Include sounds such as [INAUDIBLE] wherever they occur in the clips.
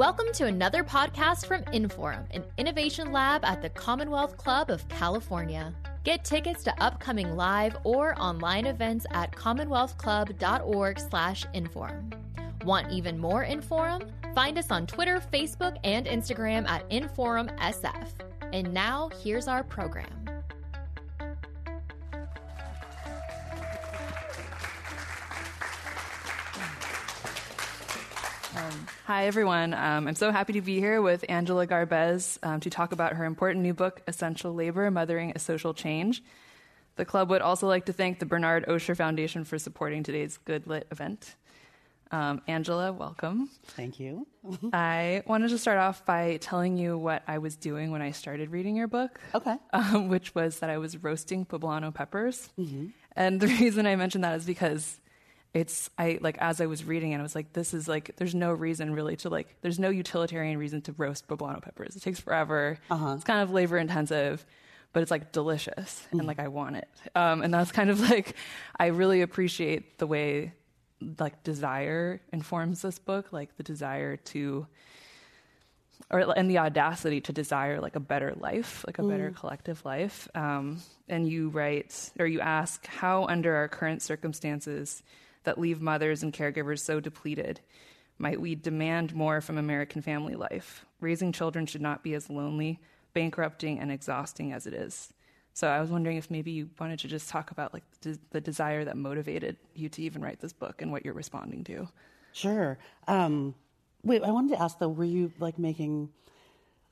Welcome to another podcast from Inforum, an innovation lab at the Commonwealth Club of California. Get tickets to upcoming live or online events at commonwealthclub.org/inforum. Want even more Inforum? Find us on Twitter, Facebook, and Instagram at InforumSF. And now, here's our program. Um, hi, everyone. Um, I'm so happy to be here with Angela Garbes um, to talk about her important new book, Essential Labor Mothering a Social Change. The club would also like to thank the Bernard Osher Foundation for supporting today's Good Lit event. Um, Angela, welcome. Thank you. [LAUGHS] I wanted to start off by telling you what I was doing when I started reading your book. Okay. [LAUGHS] Um, which was that I was roasting poblano peppers. Mm-hmm. And the [LAUGHS] reason I mentioned that is because it's I like as I was reading it, I was like, this is like there's no reason really to like there's no utilitarian reason to roast poblano peppers. It takes forever. Uh-huh. It's kind of labor intensive, but it's like delicious and like I want it. Um, and that's kind of [LAUGHS] like I really appreciate the way like desire informs this book, like the desire to or and the audacity to desire like a better life, like a better collective life. Um, and you write or you ask how under our current circumstances that leave mothers and caregivers so depleted might we demand more from American family life. Raising children should not be as lonely, bankrupting, and exhausting as it is. So I was wondering if maybe you wanted to just talk about like the, the desire that motivated you to even write this book and what you're responding to. Sure. Um, wait, I wanted to ask though, were you like making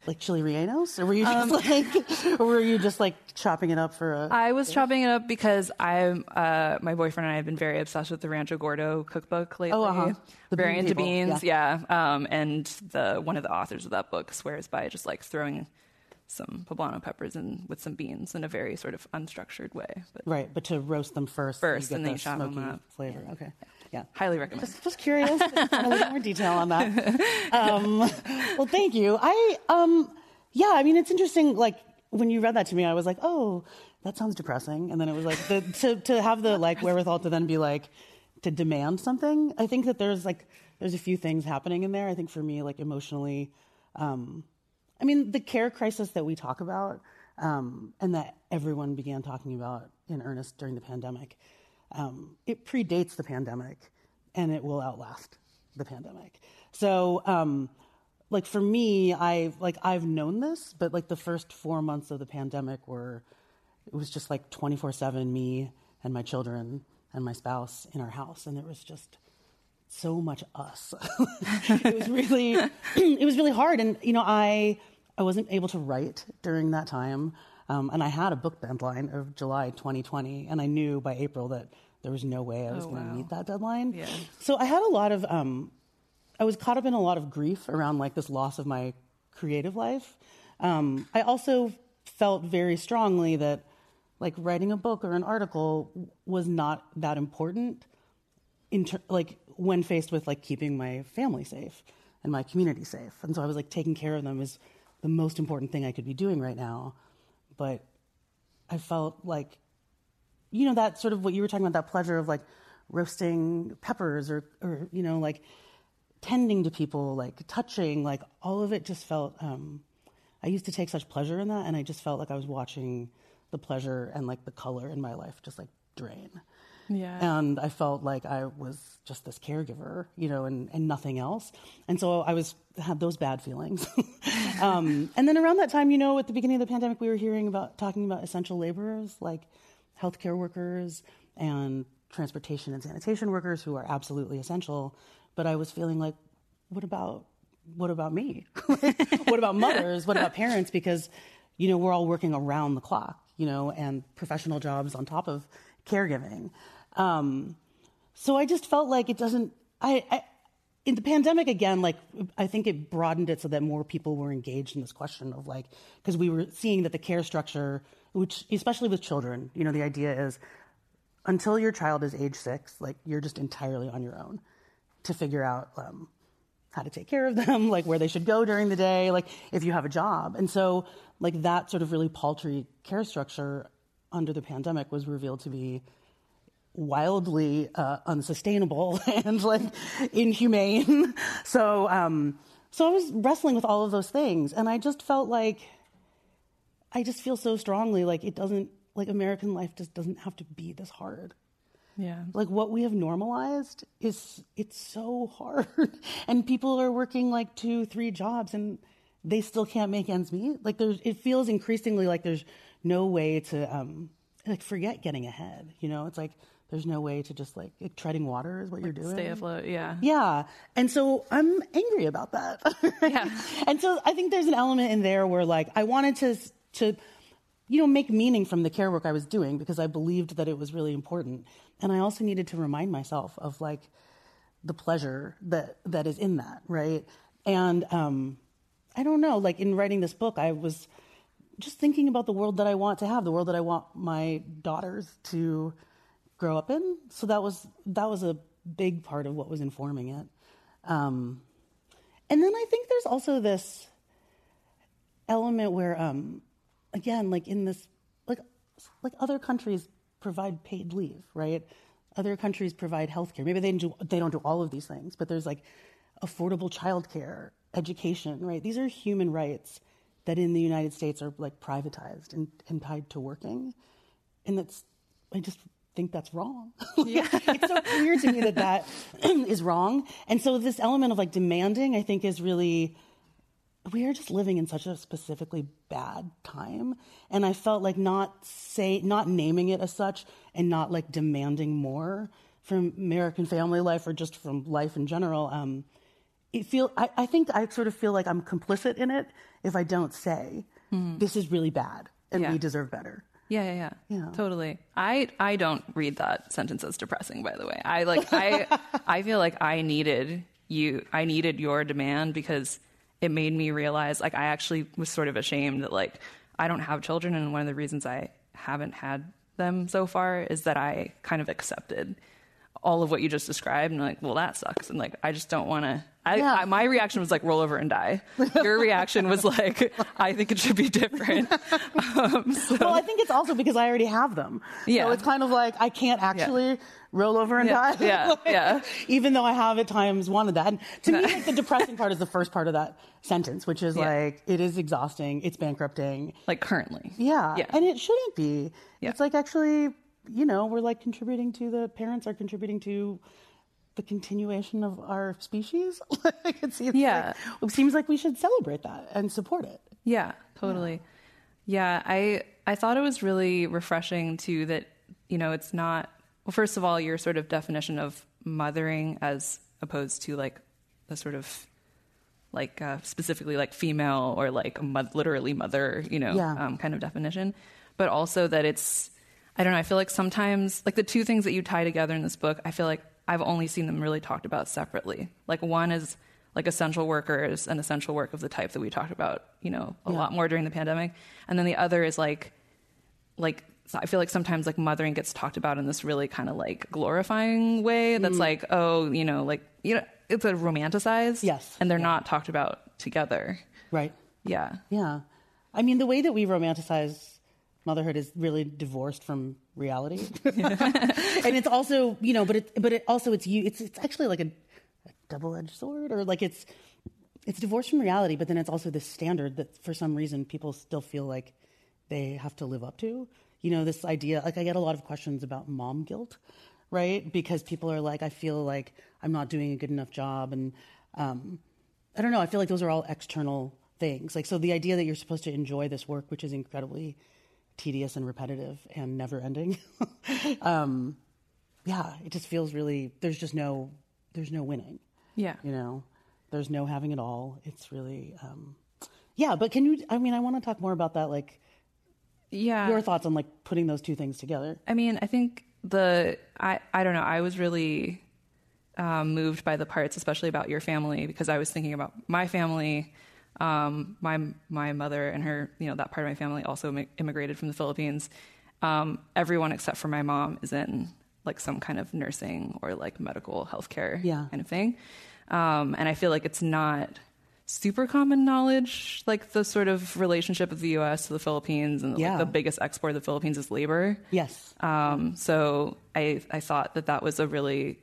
like chili rellenos, or were you just [LAUGHS] like, or were you just like chopping it up for a? I was chopping it up because I'm uh, my boyfriend and I have been very obsessed with the Rancho Gordo cookbook lately. Oh, uh-huh. The very bean into people, beans, yeah. Um, and the one of the authors of that book swears by just like throwing some poblano peppers and with some beans in a very sort of unstructured way. But right, but to roast them first, First, and then the you chop 'em smoky up. flavor. Okay, yeah. highly recommend. Just, just curious. A little more detail on that. [LAUGHS] Um, well, thank you. I, um, yeah, I mean, it's interesting. Like when you read that to me, I was like, oh, that sounds depressing. And then it was like the, to to have the like wherewithal to then be like to demand something. I think that there's like there's a few things happening in there. I think for me, like emotionally, um, I mean, the care crisis that we talk about um, and that everyone began talking about in earnest during the pandemic, um, it predates the pandemic and it will outlast the pandemic. So, um, like for me, I like I've known this, but like the first four months of the pandemic were, it was just like twenty four seven me and my children and my spouse in our house, and it was just so much us. [LAUGHS] it was really, [CLEARS THROAT] it was really hard, and you know, I I wasn't able to write during that time, um, and I had a book deadline of July 2020, and I knew by April that there was no way I was Oh, going to wow. meet that deadline. Yeah. So I had a lot of, um, I was caught up in a lot of grief around like this loss of my creative life. Um, I also felt very strongly that like writing a book or an article was not that important in ter- like when faced with like keeping my family safe and my community safe. And so I was like taking care of them is the most important thing I could be doing right now. But I felt like you know that sort of what you were talking about that pleasure of like roasting peppers or or you know like tending to people like touching like all of it just felt um i used to take such pleasure in that and i just felt like i was watching the pleasure and like the color in my life just like drain Yeah. and I felt like I was just this caregiver, you know, and, and nothing else. And so I was had those bad feelings. [LAUGHS] um, and then around that time, you know, at the beginning of the pandemic, we were hearing about talking about essential laborers like healthcare workers and transportation and sanitation workers who are absolutely essential. But I was feeling like, what about what about me? [LAUGHS] what about mothers? What about parents? Because you know we're all working around the clock, you know, and professional jobs on top of caregiving. Um, so I just felt like it doesn't. I, I in the pandemic again, like I think it broadened it so that more people were engaged in this question of like because we were seeing that the care structure, which especially with children, you know, the idea is until your child is age six, like you're just entirely on your own to figure out um, how to take care of them, [LAUGHS] like where they should go during the day, like if you have a job. And so, like that sort of really paltry care structure under the pandemic was revealed to be wildly uh, unsustainable [LAUGHS] and like inhumane. So, um, so I was wrestling with all of those things, and I just felt like I just feel so strongly like it doesn't like American life just doesn't have to be this hard. Yeah. Like what we have normalized is it's so hard, [LAUGHS] and people are working like two, three jobs, and they still can't make ends meet. Like there's, it feels increasingly like there's no way to um like forget getting ahead. You know, it's like there's no way to just like, like treading water is what you're doing. Stay afloat. Yeah. Yeah. And so I'm angry about that. Yeah. [LAUGHS] and so I think there's an element in there where like I wanted to to you know make meaning from the care work I was doing because I believed that it was really important. And I also needed to remind myself of like the pleasure that that is in that, right? And um I don't know, like in writing this book I was just thinking about the world that I want to have, the world that I want my daughters to grow up in. So that was that was a big part of what was informing it. Um, and then I think there's also this element where, um, again, like in this, like like other countries provide paid leave, right? Other countries provide healthcare. Maybe they don't do, they don't do all of these things, but there's like affordable childcare, education, right? These are human rights that in the United States are like privatized and, and tied to working, and that's I just think that's wrong. [LAUGHS] Yeah. it's so clear to me that that [LAUGHS] is wrong. And so this element of like demanding, I think, is really we are just living in such a specifically bad time and i felt like not say not naming it as such and not like demanding more from american family life or just from life in general um, it feel I, I, think i sort of feel like i'm complicit in it if i don't say mm-hmm. this is really bad and yeah. we deserve better yeah, yeah, yeah, yeah. Totally. I I don't read that sentence as depressing. By the way, I like I [LAUGHS] I feel like I needed you. I needed your demand because it made me realize like I actually was sort of ashamed that like I don't have children, and one of the reasons I haven't had them so far is that I kind of accepted all of what you just described and like well that sucks and like i just don't want to I, yeah. I, my reaction was like roll over and die. Your reaction was like [LAUGHS] i think it should be different. Um, so. well i think it's also because i already have them. Yeah. so it's kind of like i can't actually yeah. roll over and yeah. die. Yeah. Like, [LAUGHS] yeah. Even though i have at times wanted that. And to me like the depressing part is the first part of that sentence which is like it is exhausting it's bankrupting. Like currently. Yeah, yeah. and it shouldn't be. It's like actually you know, we're like contributing to the parents are contributing to the continuation of our species. [LAUGHS] See it seems yeah. Like, it seems like we should celebrate that and support it. Yeah, totally. Yeah. yeah, I I thought it was really refreshing too that you know it's not well. First of all, your sort of definition of mothering as opposed to like the sort of like uh, specifically like female or like mo- literally mother, you know, yeah. um, kind of definition, but also that it's I don't know. I feel like sometimes, like the two things that you tie together in this book, I feel like I've only seen them really talked about separately. Like one is like essential workers and essential work of the type that we talked about, you know, a yeah. lot more during the pandemic. And then the other is like, like I feel like sometimes like mothering gets talked about in this really kind of like glorifying way. That's mm. like, oh, you know, like you know, it's a romanticized. Yes, and they're yeah. not talked about together. Right. Yeah. Yeah. I mean, the way that we romanticize motherhood is really divorced from reality. [LAUGHS] And it's also you know but it but it also it's you it's it's actually like a, a double-edged sword or like it's it's divorced from reality but then it's also this standard that for some reason people still feel like they have to live up to. You know this idea like i get a lot of questions about mom guilt right? Because people are like i feel like i'm not doing a good enough job and um, i don't know i feel like those are all external things. Like so the idea that you're supposed to enjoy this work which is incredibly tedious and repetitive and never ending. [LAUGHS] um, yeah, it just feels really. There's just no. There's no winning. Yeah. You know, there's no having it all. It's really. Um, yeah, but can you? I mean, I want to talk more about that. Like, yeah, your thoughts on like putting those two things together. I mean, I think the I I don't know. I was really um, moved by the parts, especially about your family, because I was thinking about my family um, my my mother and her, you know, that part of my family also immigrated from the Philippines. Um, everyone except for my mom is in like some kind of nursing or like medical healthcare yeah. kind of thing. Um, and I feel like it's not super common knowledge, like the sort of relationship of the U.S. to the Philippines, and yeah. like, the biggest export of the Philippines is labor. Yes. Um, so I I thought that that was a really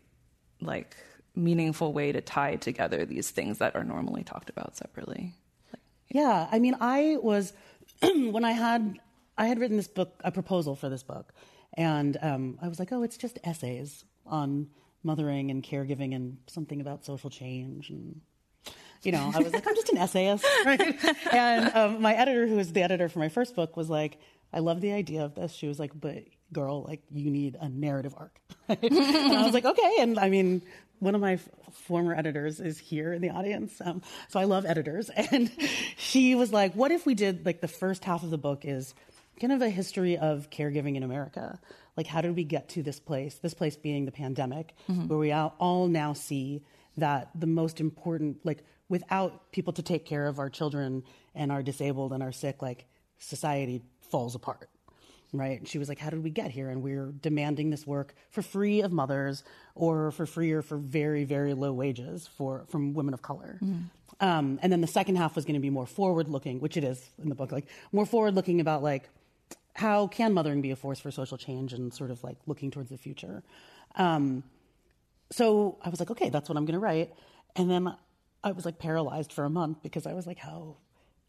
like meaningful way to tie together these things that are normally talked about separately. Yeah, I mean, I was [CLEARS THROAT] when I had I had written this book, a proposal for this book, and um, I was like, oh, it's just essays on mothering and caregiving and something about social change and. You know, I was like, I'm just an essayist, [LAUGHS] right? And um, my editor, who was the editor for my first book, was like, I love the idea of this. She was like, but girl, like you need a narrative arc. [LAUGHS] and I was like, okay. And I mean, one of my f- former editors is here in the audience. Um, so I love editors. [LAUGHS] And she was like, what if we did like the first half of the book is kind of a history of caregiving in America? Like, how did we get to this place? This place being the pandemic, mm-hmm. where we all, all now see that the most important, like, without people to take care of our children and our disabled and our sick, like, society falls apart right? She was like, How did we get here? And we're demanding this work for free of mothers or for free or for very, very low wages for from women of color. Mm. Um, and then the second half was going to be more forward looking, which it is in the book, like more forward looking about like how can mothering be a force for social change and sort of like looking towards the future. Um, so I was like, okay, that's what I'm going to write. And then I was like paralyzed for a month because I was like, how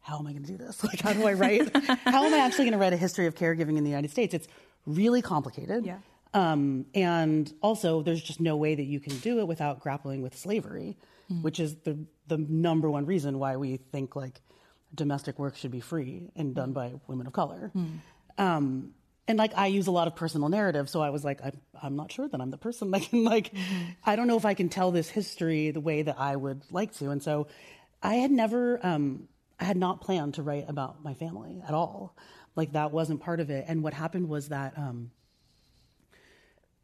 how am I going to do this? [LAUGHS] Like, how do I [LAUGHS] write? how am I actually going to write a history of caregiving in the United States? It's really complicated. Yeah. Um, and also, there's just no way that you can do it without grappling with slavery, mm. which is the the number one reason why we think like domestic work should be free and done by women of color. Mm. Um, and like I use a lot of personal narrative, so I was like, I'm, I'm not sure that I'm the person [LAUGHS] that can like, mm-hmm. I don't know if I can tell this history the way that I would like to. And so, I had never um, I had not planned to write about my family at all. Like that wasn't part of it. And what happened was that um,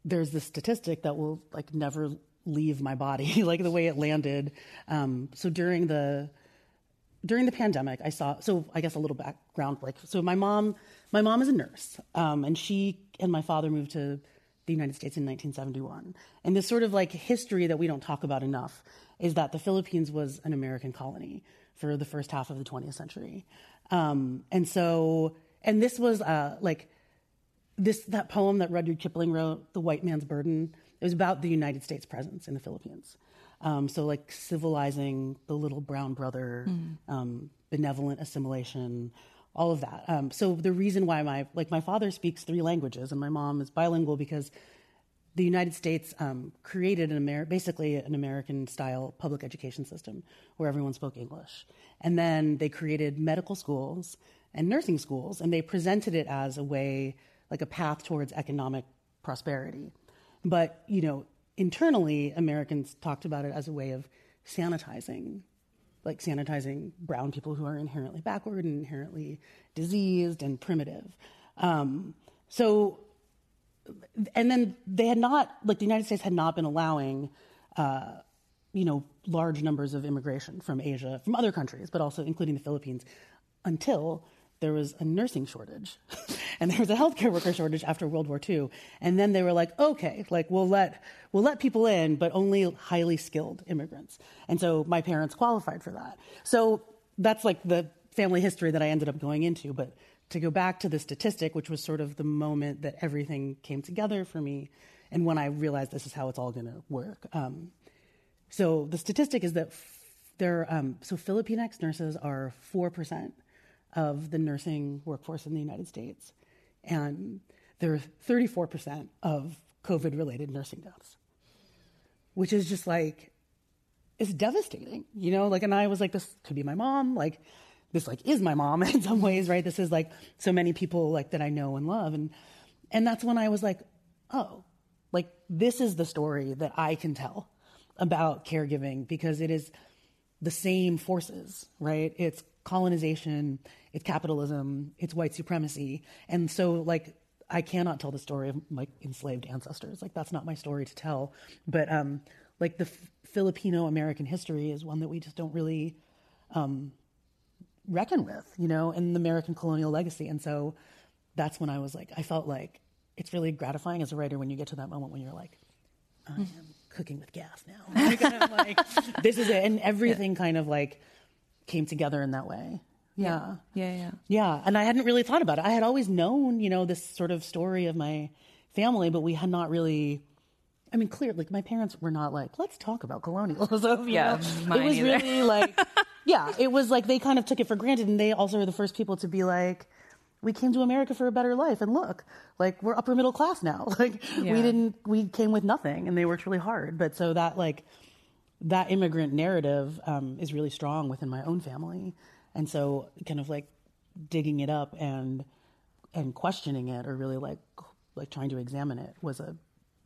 there's this statistic that will like never leave my body, [LAUGHS] like the way it landed. Um, so during the during the pandemic, I saw. So I guess a little background, like so my mom, my mom is a nurse, um, and she and my father moved to the United States in 1971. And this sort of like history that we don't talk about enough is that the Philippines was an American colony for the first half of the 20th century. Um, and so, and this was uh, like this that poem that Rudyard Kipling wrote, "The White Man's Burden." It was about the United States presence in the Philippines. Um, so, like civilizing the little brown brother, mm. um, benevolent assimilation, all of that. Um, so the reason why my like my father speaks three languages and my mom is bilingual because the United States um, created an Amer- basically an American style public education system where everyone spoke English. And then they created medical schools and nursing schools, and they presented it as a way, like a path towards economic prosperity. But, you know, internally, Americans talked about it as a way of sanitizing, like sanitizing brown people who are inherently backward and inherently diseased and primitive. Um, so and then they had not, like the United States had not been allowing, uh, you know, large numbers of immigration from Asia, from other countries, but also including the Philippines, until there was a nursing shortage [LAUGHS] and there was a healthcare worker shortage after World War II. And then they were like, okay, like we'll let we'll let people in, but only highly skilled immigrants. And so my parents qualified for that. So that's like the family history that I ended up going into. But to go back to the statistic, which was sort of the moment that everything came together for me, and when I realized this is how it's all going to work. Um, so the statistic is that f- there, um, so Filipinx nurses are four percent of the nursing workforce in the United States, and they're thirty-four percent of COVID-related nursing deaths, which is just like it's devastating, you know. Like, and I was like, this could be my mom, like this like is my mom [LAUGHS] in some ways, right? This is like so many people like that I know and love. And and that's when I was like, oh, like this is the story that I can tell about caregiving because it is the same forces, right? It's colonization, it's capitalism, it's white supremacy. And so like I cannot tell the story of my enslaved ancestors. Like that's not my story to tell. But um like the Filipino American history is one that we just don't really um reckon with, you know, in the American colonial legacy. And so that's when I was like, I felt like it's really gratifying as a writer when you get to that moment when you're like, I am cooking with gas now. [LAUGHS] Like, like, this is it. And everything yeah. kind of like came together in that way. Yeah. yeah. Yeah. Yeah. And I hadn't really thought about it. I had always known, you know, this sort of story of my family, but we had not really I mean, clearly, like my parents were not like, let's talk about colonialism. [LAUGHS] Yeah, it was either. really like, [LAUGHS] yeah, it was like they kind of took it for granted, and they also were the first people to be like, we came to America for a better life, and look, like we're upper middle class now. [LAUGHS] Like Yeah. we didn't, we came with nothing, and they worked really hard. But so that like that immigrant narrative um, is really strong within my own family, and so kind of like digging it up and and questioning it, or really like like trying to examine it was a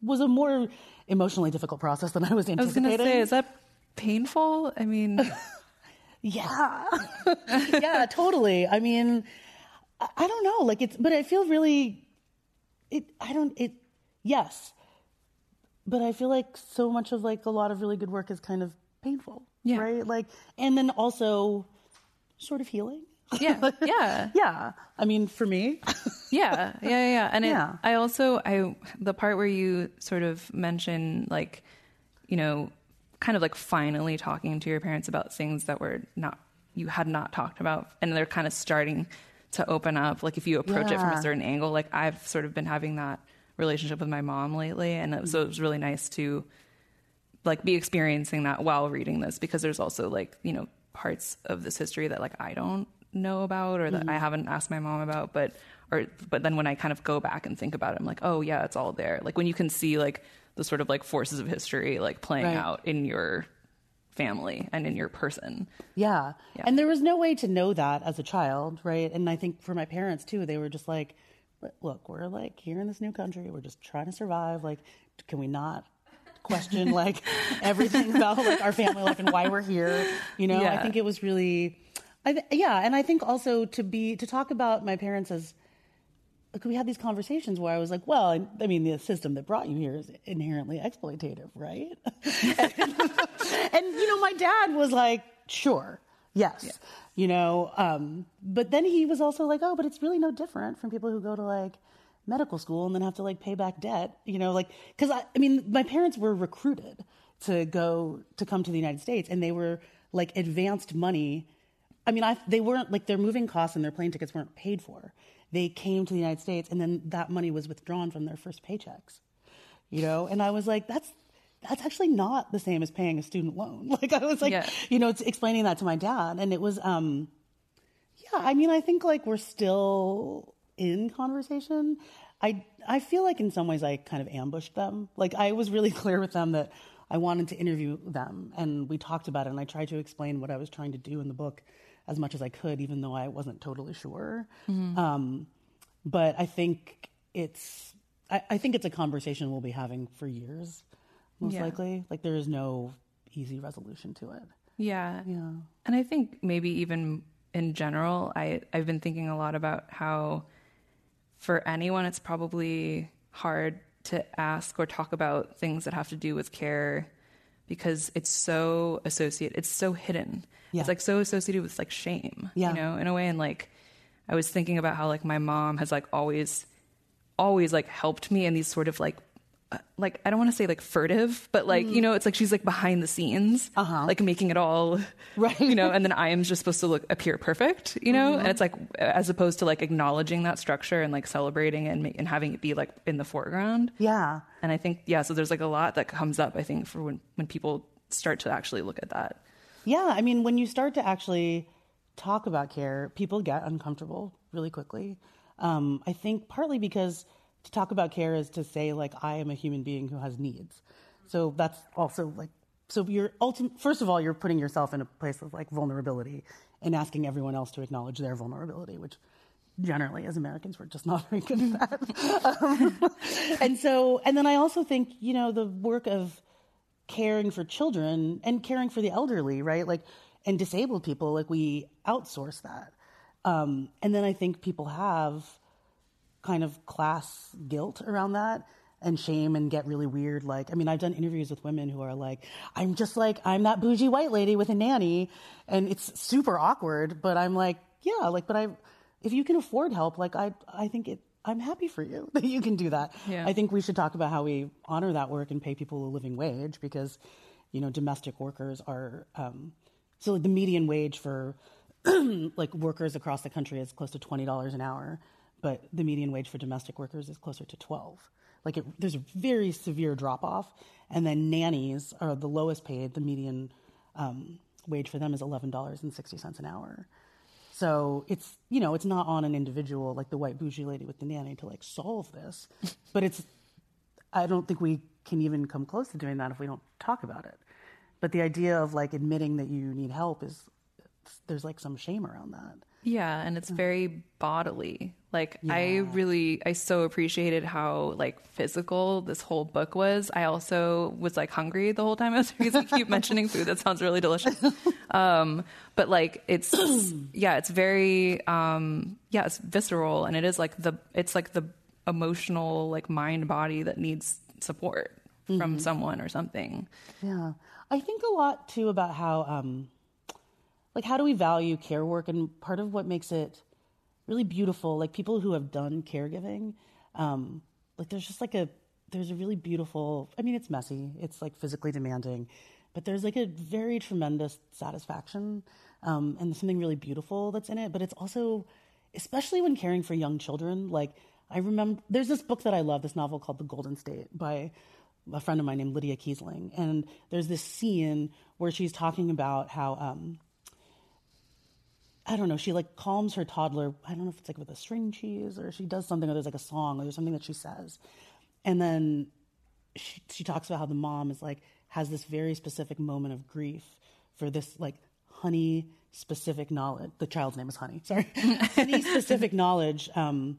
was a more emotionally difficult process than I was anticipating. I was anticipating. gonna say, is that painful? I mean, [LAUGHS] Yeah. [LAUGHS] yeah, totally. I mean, I, I don't know. Like it's, but I feel really, it, I don't, it, yes. But I feel like so much of like a lot of really good work is kind of painful. Yeah. Right. Like, and then also sort of healing. Yeah, [LAUGHS] yeah. Yeah. I mean, for me, [LAUGHS] yeah yeah yeah, yeah. and it, Yeah. i also i the part where you sort of mention like you know kind of like finally talking to your parents about things that were not you had not talked about and they're kind of starting to open up like if you approach it from a certain angle like i've sort of been having that relationship with my mom lately and it, so it was really nice to like be experiencing that while reading this because there's also like you know parts of this history that like I don't know about or that Mm-hmm. I haven't asked my mom about but or but then when I kind of go back and think about it I'm like oh yeah it's all there like when you can see like the sort of like forces of history like playing Right. out in your family and in your person Yeah. Yeah. And there was no way to know that as a child, right? And I think for my parents too, they were just like, look, we're like here in this new country, we're just trying to survive. Like, can we not question like [LAUGHS] everything about like our family life and why we're here? You know, I think it was really, th- yeah. And I think also to be, to talk about my parents as, like we had these conversations where I was like, well, I, I mean, the system that brought you here is inherently exploitative, right? [LAUGHS] and you know, my dad was like, sure, yes, you know, um, but then he was also like, oh, but it's really no different from people who go to like medical school and then have to like pay back debt, you know, like because I, I mean, my parents were recruited to go to come to the United States, and they were like advanced money. I mean, I, they weren't like their moving costs and their plane tickets weren't paid for. They came to the United States, and then that money was withdrawn from their first paychecks you know? And i was like that's that's actually not the same as paying a student loan. [LAUGHS] Like i was like Yeah. you know it's explaining that to my dad and it was um yeah i mean i think like we're still in conversation. I i feel like in some ways i kind of ambushed them. Like i was really [LAUGHS] clear with them that i wanted to interview them and we talked about it and i tried to explain what i was trying to do in the book as much as i could even though i wasn't totally sure um, but I think it's I, I think it's a conversation we'll be having for years, most Yeah. likely. Like there is no easy resolution to it. yeah Yeah. And I think maybe even in general, I, I've been thinking a lot about how for anyone, it's probably hard to ask or talk about things that have to do with care because it's so associated, it's so hidden. Yeah. It's like so associated with like shame, Yeah. you know, in a way. And like, I was thinking about how like my mom has like always, always like helped me in these sort of like, like I don't want to say like furtive, but like you know, it's like she's like behind the scenes, Mm. Uh-huh. like making it all Right. you know, and then I am just supposed to look appear perfect, you know, and it's like as opposed to like acknowledging that structure and like celebrating and and having it be like in the foreground. Yeah. And I think yeah, so there's like a lot that comes up. I think for when when people start to actually look at that. Yeah. I mean, when you start to actually talk about care, people get uncomfortable really quickly. Um, I think partly because to talk about care is to say like I am a human being who has needs. So that's also like so you're ultimate. First of all, you're putting yourself in a place of like vulnerability and asking everyone else to acknowledge their vulnerability, which generally as Americans we're just not [LAUGHS] very good at that. um, [LAUGHS] and so, and then I also think you know the work of caring for children and caring for the elderly, right? Like, and disabled people, like we outsource that. Um, and then I think people have kind of class guilt around that and shame and get really weird. Like, I mean, I've done interviews with women who are like, I'm just like, I'm that bougie white lady with a nanny. And it's super awkward, but I'm like, yeah, like, but I, if you can afford help, like, I, I think it, I'm happy for you [LAUGHS] that you can do that. Yeah. I think we should talk about how we honor that work and pay people a living wage because, you know, domestic workers are, um, so like the median wage for [CLEARS THROAT] like workers across the country is close to $20 an hour, but the median wage for domestic workers is closer to 12. Like it, there's a very severe drop off, and then nannies are the lowest paid. The median um, wage for them is eleven dollars and sixty cents an hour. So it's you know it's not on an individual like the white bougie lady with the nanny to like solve this, [LAUGHS] but it's I don't think we can even come close to doing that if we don't talk about it. But the idea of like admitting that you need help is there's like some shame around that. Yeah, and it's very bodily. Like I really I so appreciated how like physical this whole book was. I also was like hungry the whole time I was reading. I keep mentioning food. That sounds really delicious. [LAUGHS] Um, but like it's yeah, it's very um, yeah, it's visceral and it is like the it's like the emotional like mind body that needs support from someone or something. Yeah, I think a lot too about how, um, like, how do we value care work, and part of what makes it really beautiful, like people who have done caregiving, um, like there's just like a there's a really beautiful. I mean, it's messy, it's like physically demanding, but there's like a very tremendous satisfaction um, and something really beautiful that's in it. But it's also, especially when caring for young children, like. I remember there's this book that I love, this novel called The Golden State by a friend of mine named Lydia Kiesling. And there's this scene where she's talking about how, um, I don't know, she like calms her toddler. I don't know if it's like with a string cheese or she does something or there's like a song or there's something that she says. And then she, she talks about how the mom is like, has this very specific moment of grief for this like honey specific knowledge. The child's name is Honey, sorry. [LAUGHS] honey specific knowledge um,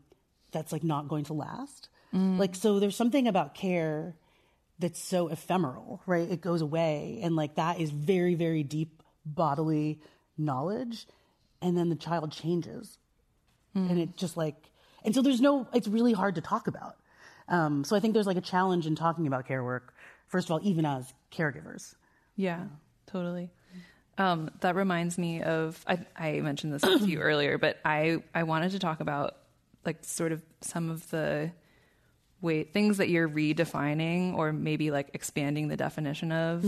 that's like not going to last. Like, so there's something about care that's so ephemeral, right? It goes away. And like that is very, very deep bodily knowledge. And then the child changes. And it just like, and so there's no, it's really hard to talk about. Um, so I think there's like a challenge in talking about care work, first of all, even as caregivers. Yeah, totally. Um, that reminds me of I, I mentioned this to you [CLEARS THROAT] earlier, but I I wanted to talk about like sort of some of the way things that you're redefining or maybe like expanding the definition of.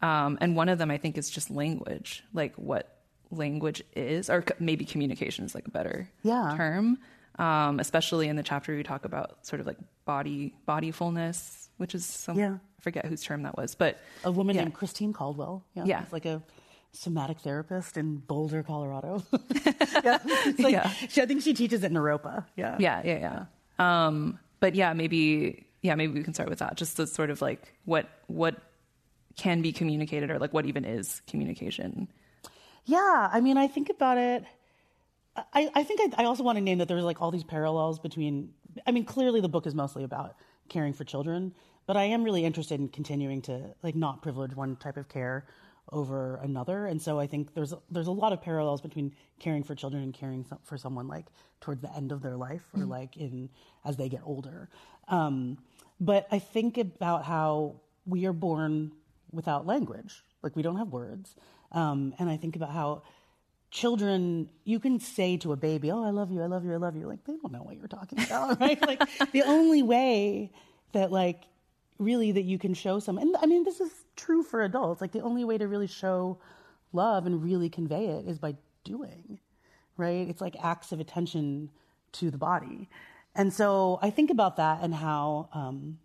Um, and one of them I think is just language, like what language is, or maybe communication is like a better Yeah. term. Um, especially in the chapter you talk about sort of like body bodyfulness, which is some Yeah. I forget whose term that was, but A woman Yeah. named Christine Caldwell. Yeah. Yeah. Like a somatic therapist in Boulder, Colorado. [LAUGHS] yeah. Like, Yeah. She, I think she teaches at Naropa. Yeah. yeah, yeah, yeah. Um, but yeah, maybe yeah, maybe we can start with that. Just the sort of like what what can be communicated or like what even is communication. Yeah, I mean, I think about it. I, I think I, I also want to name that there's like all these parallels between. I mean, clearly the book is mostly about caring for children, but I am really interested in continuing to like not privilege one type of care over another, and so I think there's there's a lot of parallels between caring for children and caring for someone like towards the end of their life or like in as they get older. Um, but I think about how we are born without language, like we don't have words, um, and I think about how children you can say to a baby oh i love you i love you i love you like they don't know what you're talking about [LAUGHS] right? Like the only way that like really that you can show some and i mean this is true for adults like the only way to really show love and really convey it is by doing right? It's like acts of attention to the body. And so i think about that and how um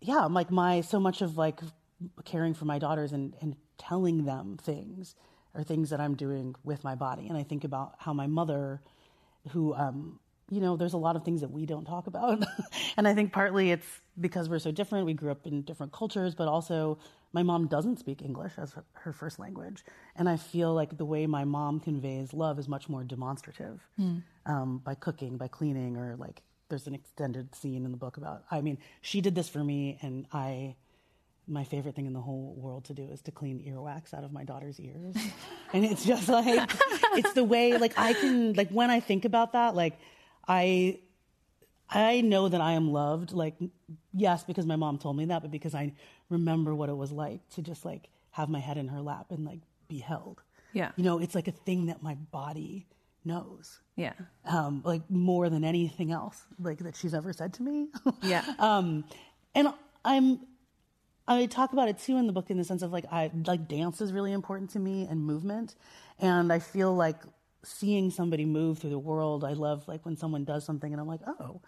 yeah, like my so much of like caring for my daughters and, and telling them things or things that I'm doing with my body. And I think about how my mother, who, um, you know, there's a lot of things that we don't talk about. [LAUGHS] and I think partly it's because we're so different. We grew up in different cultures, but also my mom doesn't speak English as her, her first language. And I feel like the way my mom conveys love is much more demonstrative um, by cooking, by cleaning, or like there's an extended scene in the book about i mean she did this for me and i my favorite thing in the whole world to do is to clean earwax out of my daughter's ears [LAUGHS] and it's just like it's the way like i can like when i think about that like i i know that i am loved like yes because my mom told me that but because i remember what it was like to just like have my head in her lap and like be held Yeah. you know it's like a thing that my body knows Yeah. um, like more than anything else like that she's ever said to me. Yeah. [LAUGHS] um, and I'm I talk about it too in the book in the sense of like I like dance is really important to me and movement, and I feel like seeing somebody move through the world. I love like when someone does something and I'm like, oh,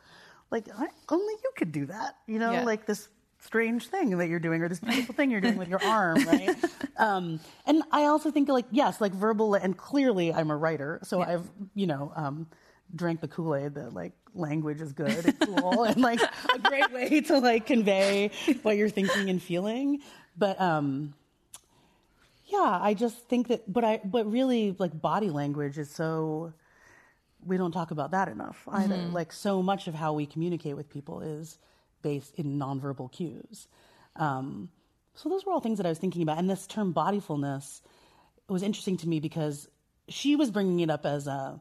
like I, only you could do that, you know, Yeah. like this strange thing that you're doing or this beautiful thing you're doing with your arm, right? [LAUGHS] um, and I also think like yes, like verbal and clearly I'm a writer, so I've you know um, drank the Kool Aid that like language is good and cool [LAUGHS] and like a great way to like convey what you're thinking and feeling, but. um yeah, I just think that, but I, but really, like body language is so. We don't talk about that enough either. Like so much of how we communicate with people is based in nonverbal cues. Um, so those were all things that I was thinking about. And this term bodyfulness was interesting to me because she was bringing it up as a,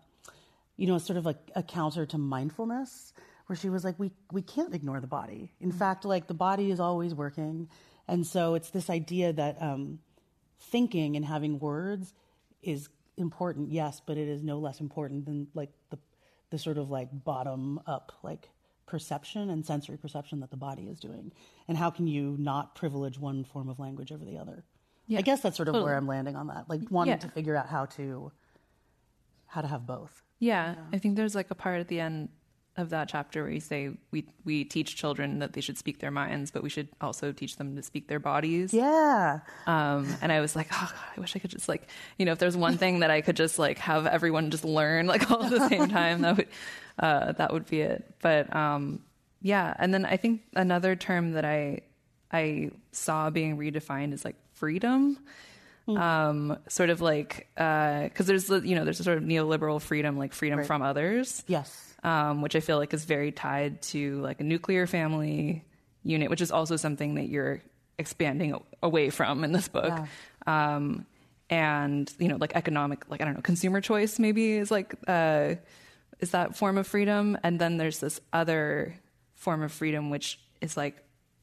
you know, sort of like a counter to mindfulness, where she was like, we we can't ignore the body. In fact, like the body is always working, and so it's this idea that um, thinking and having words is important, yes, but it is no less important than like the the sort of like bottom up like perception and sensory perception that the body is doing. And how can you not privilege one form of language over the other? I guess that's sort of where I'm landing on that. Like wanting Yeah. to figure out how to how to have both. Yeah, I think there's like a part at the end of that chapter where you say we we teach children that they should speak their minds, but we should also teach them to speak their bodies. Yeah. Um, and I was like, oh God, I wish I could just like, you know, if there's one thing that I could just like have everyone just learn like all at the same time, that would uh, that would be it. But um, yeah, and then I think another term that I I saw being redefined is like freedom. Um, sort of like because there's the- you know there's a sort of neoliberal freedom like freedom from others Yes. um, which I feel like is very tied to like a nuclear family unit, which is also something that you're expanding a- away from in this book. Um, and you know, like economic, like I don't know, consumer choice maybe is like uh, is that form of freedom. And then there's this other form of freedom, which is like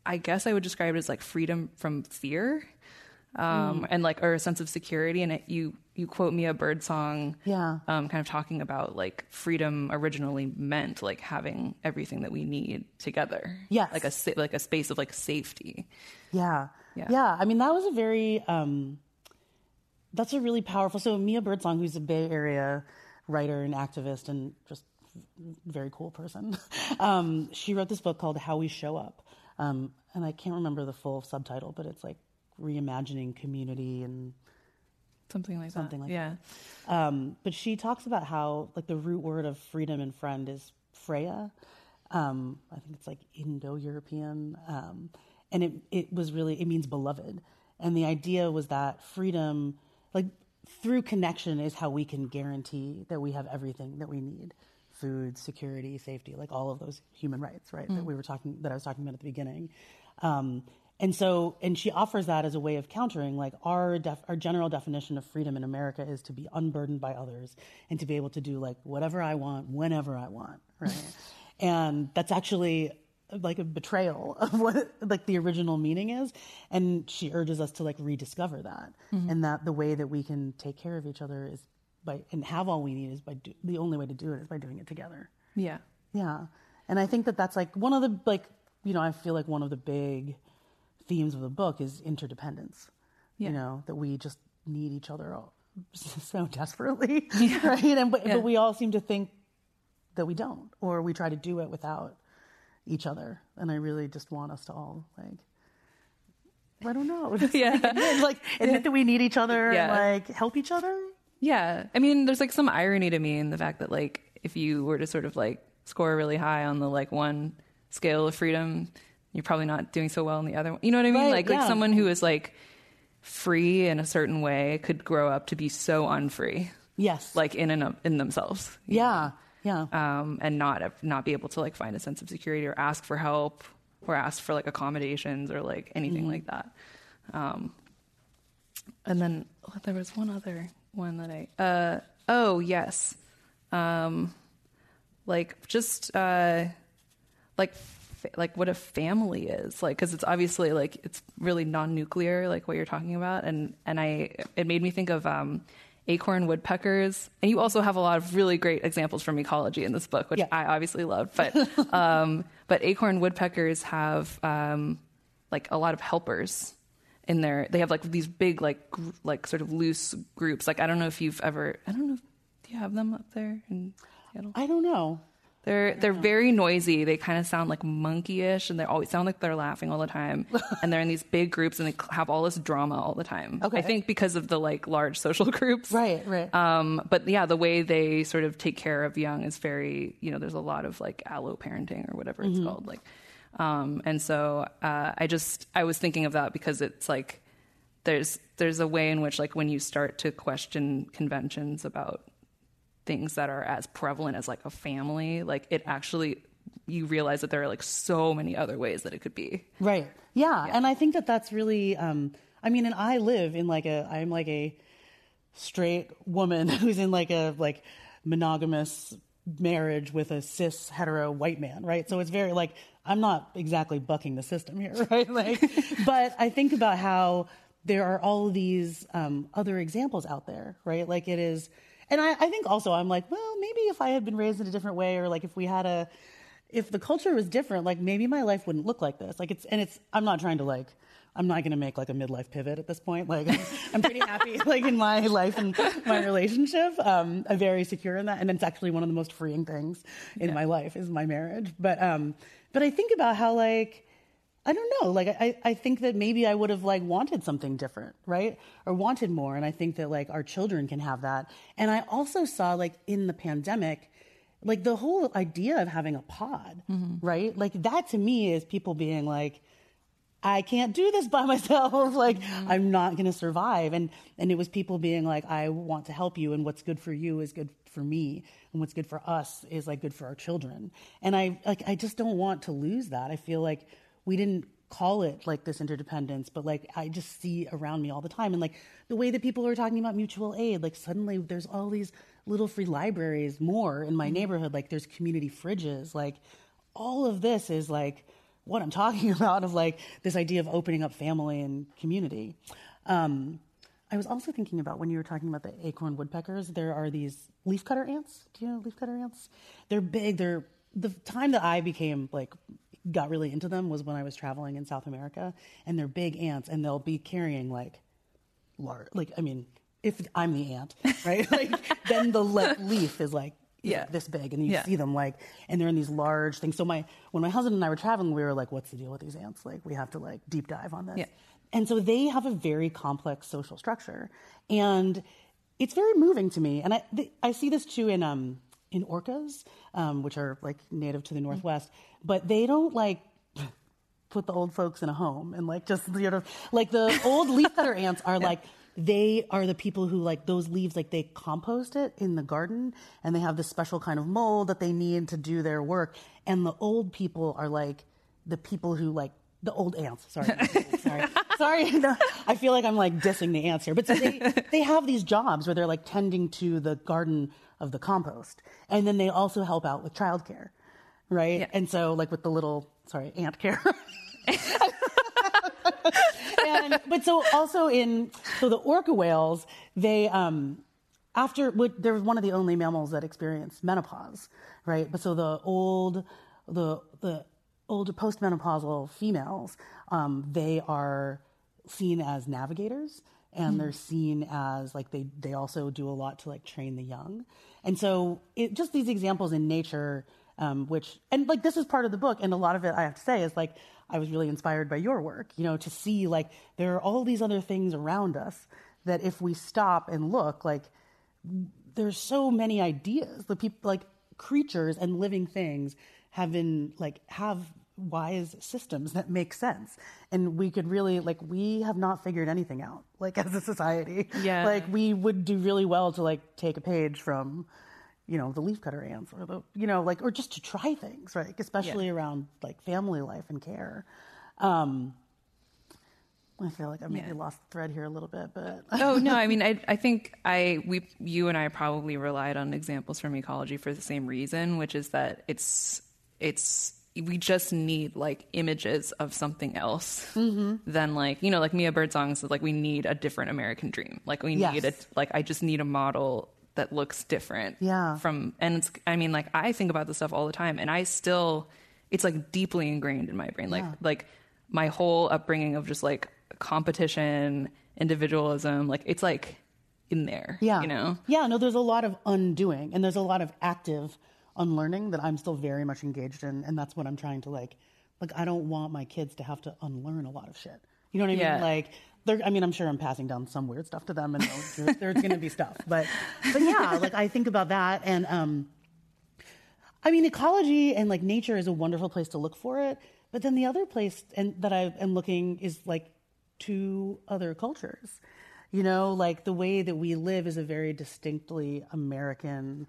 I guess I would describe it as like freedom from fear. Um, and like or a sense of security and it, you you quote Mia Birdsong Yeah. um, kind of talking about like freedom originally meant like having everything that we need together. yeah, like a like a space of like safety. Yeah. Yeah. Yeah. I mean, that was a very, um, that's a really powerful. So, Mia Birdsong, who's a Bay Area writer and activist and just very cool person, [LAUGHS] um, she wrote this book called How We Show Up. Um, and I can't remember the full subtitle, but it's like reimagining community and Something like Something that. like yeah. um, but she talks about how like the root word of freedom and friend is Freya. Um, I think it's like Indo-European, um, and it it was really it means beloved. And the idea was that freedom, like through connection, is how we can guarantee that we have everything that we need: food, security, safety, like all of those human rights, right? That we were talking that I was talking about at the beginning. Um, and so, and she offers that as a way of countering, like our def- our general definition of freedom in America is to be unburdened by others and to be able to do like whatever I want, whenever I want, right? [LAUGHS] and that's actually like a betrayal [LAUGHS] of what like the original meaning is. And she urges us to like rediscover that, mm-hmm. and that the way that we can take care of each other is by and have all we need is by do- the only way to do it is by doing it together. Yeah. Yeah. And I think that that's like one of the, like, you know, I feel like one of the big themes of the book is interdependence. Yeah. You know, that we just need each other all, [LAUGHS] so desperately. [LAUGHS] [LAUGHS] Right. And, but, Yeah. but we all seem to think that we don't, or we try to do it without each other. And I really just want us to all, like, I don't know. Yeah. like, admit, like, admit that we need each other Yeah. and like help each other. Yeah. I mean, there's like some irony to me in the fact that like if you were to sort of like score really high on the like one scale of freedom, you're probably not doing so well in the other one. You know what I mean? Right, like yeah. like someone who is like free in a certain way could grow up to be so unfree, Yes. like in and in themselves. yeah. Yeah. um, and not not be able to like find a sense of security or ask for help or ask for like accommodations or like anything like that. Um, and then oh, there was one other one that I uh, oh yes, um, like just uh, like fa- like what a family is like because it's obviously like it's really non-nuclear like what you're talking about and and I it made me think of um, acorn woodpeckers and you also have a lot of really great examples from ecology in this book which Yeah. I obviously love but [LAUGHS] um, but acorn woodpeckers have um, like a lot of helpers in there they have like these big like gr- like sort of loose groups like I don't know if you've ever I don't know if, do you have them up there in Seattle I don't know. They're they're very noisy. They kind of sound like monkeyish, and they always sound like they're laughing all the time. [LAUGHS] and they're in these big groups, and they have all this drama all the time. Okay. I think because of the like large social [LAUGHS] groups. Right, right. Um, but yeah, the way they sort of take care of young is very, you know, there's a lot of like allo parenting or whatever it's called, like. Um, and so uh, I just I was thinking of that because it's like there's there's a way in which like when you start to question conventions about things that are as prevalent as like a family, like it actually you realize that there are like so many other ways that it could be. Right. Yeah. And I think that that's really, um, I mean, and I live in like a, I'm like a straight woman [LAUGHS] who's in like a, like monogamous marriage with a cis hetero white man, right? So it's very like, I'm not exactly bucking the system here, [LAUGHS] right? Like, [LAUGHS] but I think about how there are all of these um, other examples out there, right? Like it is, and I, I think also I'm like, well, maybe if I had been raised in a different way, or like if we had a, if the culture was different, like maybe my life wouldn't look like this. Like it's, and it's, I'm not trying to like, I'm not going to make like a midlife pivot at this point. Like [LAUGHS] I'm pretty happy [LAUGHS] like in my life and my relationship. Um, I'm very secure in that. And it's actually one of the most freeing things in my life is my marriage. But, um, but I think about how like, I don't know. Like I, I think that maybe I would have like wanted something different, right? Or wanted more. And I think that like our children can have that. And I also saw like in the pandemic, like the whole idea of having a pod, mm-hmm. right? Like that to me is people being like, I can't do this by [LAUGHS] myself. like mm-hmm. I'm not going to survive. And and it was people being like, I want to help you, and what's good for you is good for me, and what's good for us is like good for our children. And I like I just don't want to lose that. I feel like we didn't call it like this interdependence, but like I just see around me all the time, and like the way that people are talking about mutual aid, like suddenly there's all these little free libraries more in my neighborhood. Like there's community fridges, like all of this is like what I'm [LAUGHS] talking about of like this idea of opening up family and community. Um, I was also thinking about when you were talking about the acorn woodpeckers, there are these leafcutter ants. Do you know leafcutter ants? They're big. They're the time that I became like got really into them was when I was traveling in South America, and they're big ants, and they'll be carrying like large, like I mean, if I'm the ant, [LAUGHS] right? like then the le- leaf is like Yeah. this big, and you Yeah. see them like, and they're in these large things. So my when my husband and I were traveling, we were like, "What's the deal with these ants? Like, we have to like deep dive on this." Yeah. And so they have a very complex social structure, and it's very moving to me. And I th- I see this too in um in orcas, um, which are like native to the northwest, but they don't like put the old folks in a home and like just you know like the old [LAUGHS] leafcutter ants are like they are the people who like those leaves like they compost it in the garden and they have this special kind of mold that they need to do their work. And the old people are like the people who like the old ants. Sorry. [LAUGHS] Sorry. Sorry. [LAUGHS] No, i feel like i'm like dissing the ants here. But so they they have these jobs where they're like tending to the garden of the compost and then they also help out with childcare right Yeah. and so like with the little sorry ant care [LAUGHS] and, but so also in so the orca whales, they um, after what- they're one of the only mammals that experience menopause, right? But so the old the the older postmenopausal females, um, they are seen as navigators and they're seen as like they they also do a lot to like train the young. And so it just these examples in nature um, which and like this is part of the book and a lot of it i have to say is like i was really inspired by your work you know to see like there are all these other things around us that if we stop and look like there's so many ideas. The people like creatures and living things have been like have wise systems that make sense. And we could really like we have not figured anything out like [LAUGHS] as a society. Yeah. like we would do really well to like take a page from you know the leafcutter ants or the you know like or just to try things right? Especially around like family life and care. Um i feel like i maybe Yeah. lost the thread here a little bit but [LAUGHS] oh no, I mean, I I think I we you and I probably relied on examples from ecology for the same reason, which is that it's it's we just need like images of something else mm-hmm. than like you know like Mia Birdsong says like we need a different American dream like we Yes. need a like I just need a model that looks different Yeah. from and it's I mean like I think about this stuff all the time and I still it's like deeply ingrained in my brain like Yeah. like my whole upbringing of just like competition individualism like it's like in there Yeah. you know Yeah, no, there's a lot of undoing and there's a lot of active unlearning that I'm still very much engaged in, and that's what I'm trying to like. Like, I don't want my kids to have to unlearn a lot of shit. You know what I Yeah. mean? Like, they're, I mean, I'm sure I'm passing down some weird stuff to them, and there's, there's going to be stuff, but, but yeah, like I think about that, and um, I mean, ecology and like nature is a wonderful place to look for it. But then the other place and that I am looking is like to other cultures. You know, like the way that we live is a very distinctly American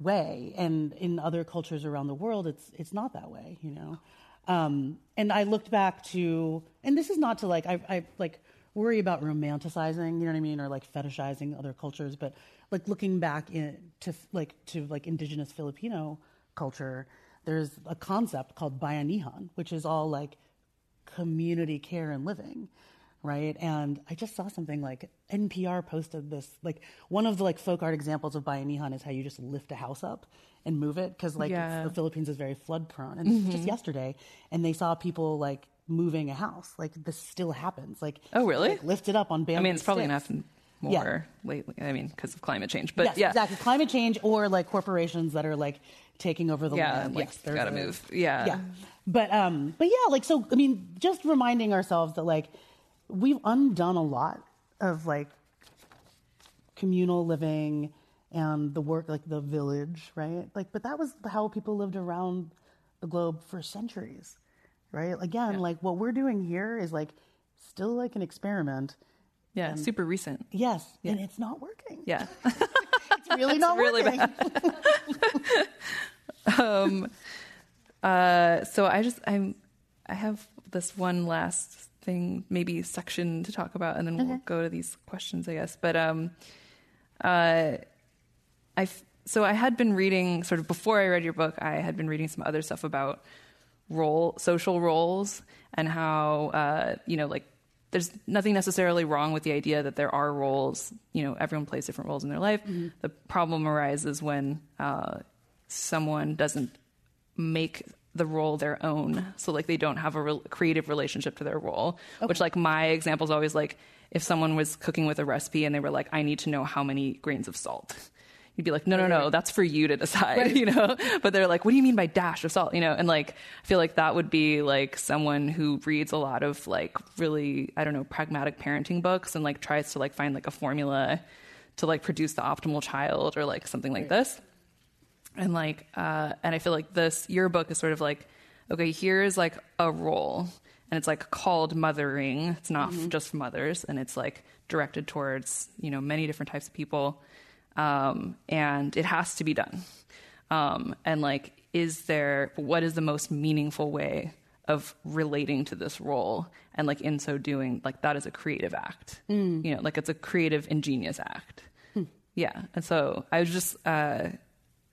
way, and in other cultures around the world, it's it's not that way. You know, um, and I looked back to, and this is not to like I, I like worry about romanticizing, you know what I mean, or like fetishizing other cultures, but like looking back in, to like to like indigenous Filipino culture, there's a concept called bayanihan, which is all like community care and living right and i just saw something like npr posted this like one of the like folk art examples of bayanihan is how you just lift a house up and move it because like Yeah. the philippines is very flood prone and this was just yesterday and they saw people like moving a house like this still happens like Oh, really? like, lift it up on bamboo I mean, it's probably sticks. enough Yeah. more lately. I mean, because of climate change. But yes, yeah, exactly. Climate change or like corporations that are like taking over the Yeah, land. like, yes, gotta move. Yeah. yeah. But um, but yeah, like so. I mean, just reminding ourselves that like we've undone a lot of like communal living and the work, like the village, right? Like, but that was how people lived around the globe for centuries, right? Again, like what we're doing here is like still like an experiment. yeah, super recent. Yes, and it's not working. Yeah. [LAUGHS] It's really [LAUGHS] not really working. [LAUGHS] Uh, so I just I'm I have this one last thing, maybe section to talk about, and then we'll go to these questions, I guess. But um, uh, I so I had been reading sort of before I read your book. I had been reading some other stuff about role social roles and how uh, you know like there's nothing necessarily wrong with the idea that there are roles. You know, everyone plays different roles in their life. The problem arises when uh, someone doesn't make the role their own. So like they don't have a real creative relationship to their role which like my example is always like if someone was cooking with a recipe and they were like i need to know how many grains of salt you'd be like no no no that's for you to decide [LAUGHS] you know? But they're like what do you mean by dash of salt? You know? And like i feel like that would be like someone who reads a lot of like really i don't know pragmatic parenting books and like tries to like find like a formula to like produce the optimal child or like something like this and like uh and i feel like this your book is sort of like okay here is like a role. And it's like called mothering. It's not f- just mothers. And it's like directed towards you know many different types of people. Um and it has to be done. Um and like is there what is the most meaningful way of relating to this role? And like in so doing like that is a creative act. You know like it's a creative ingenious act. Yeah. And so i was just uh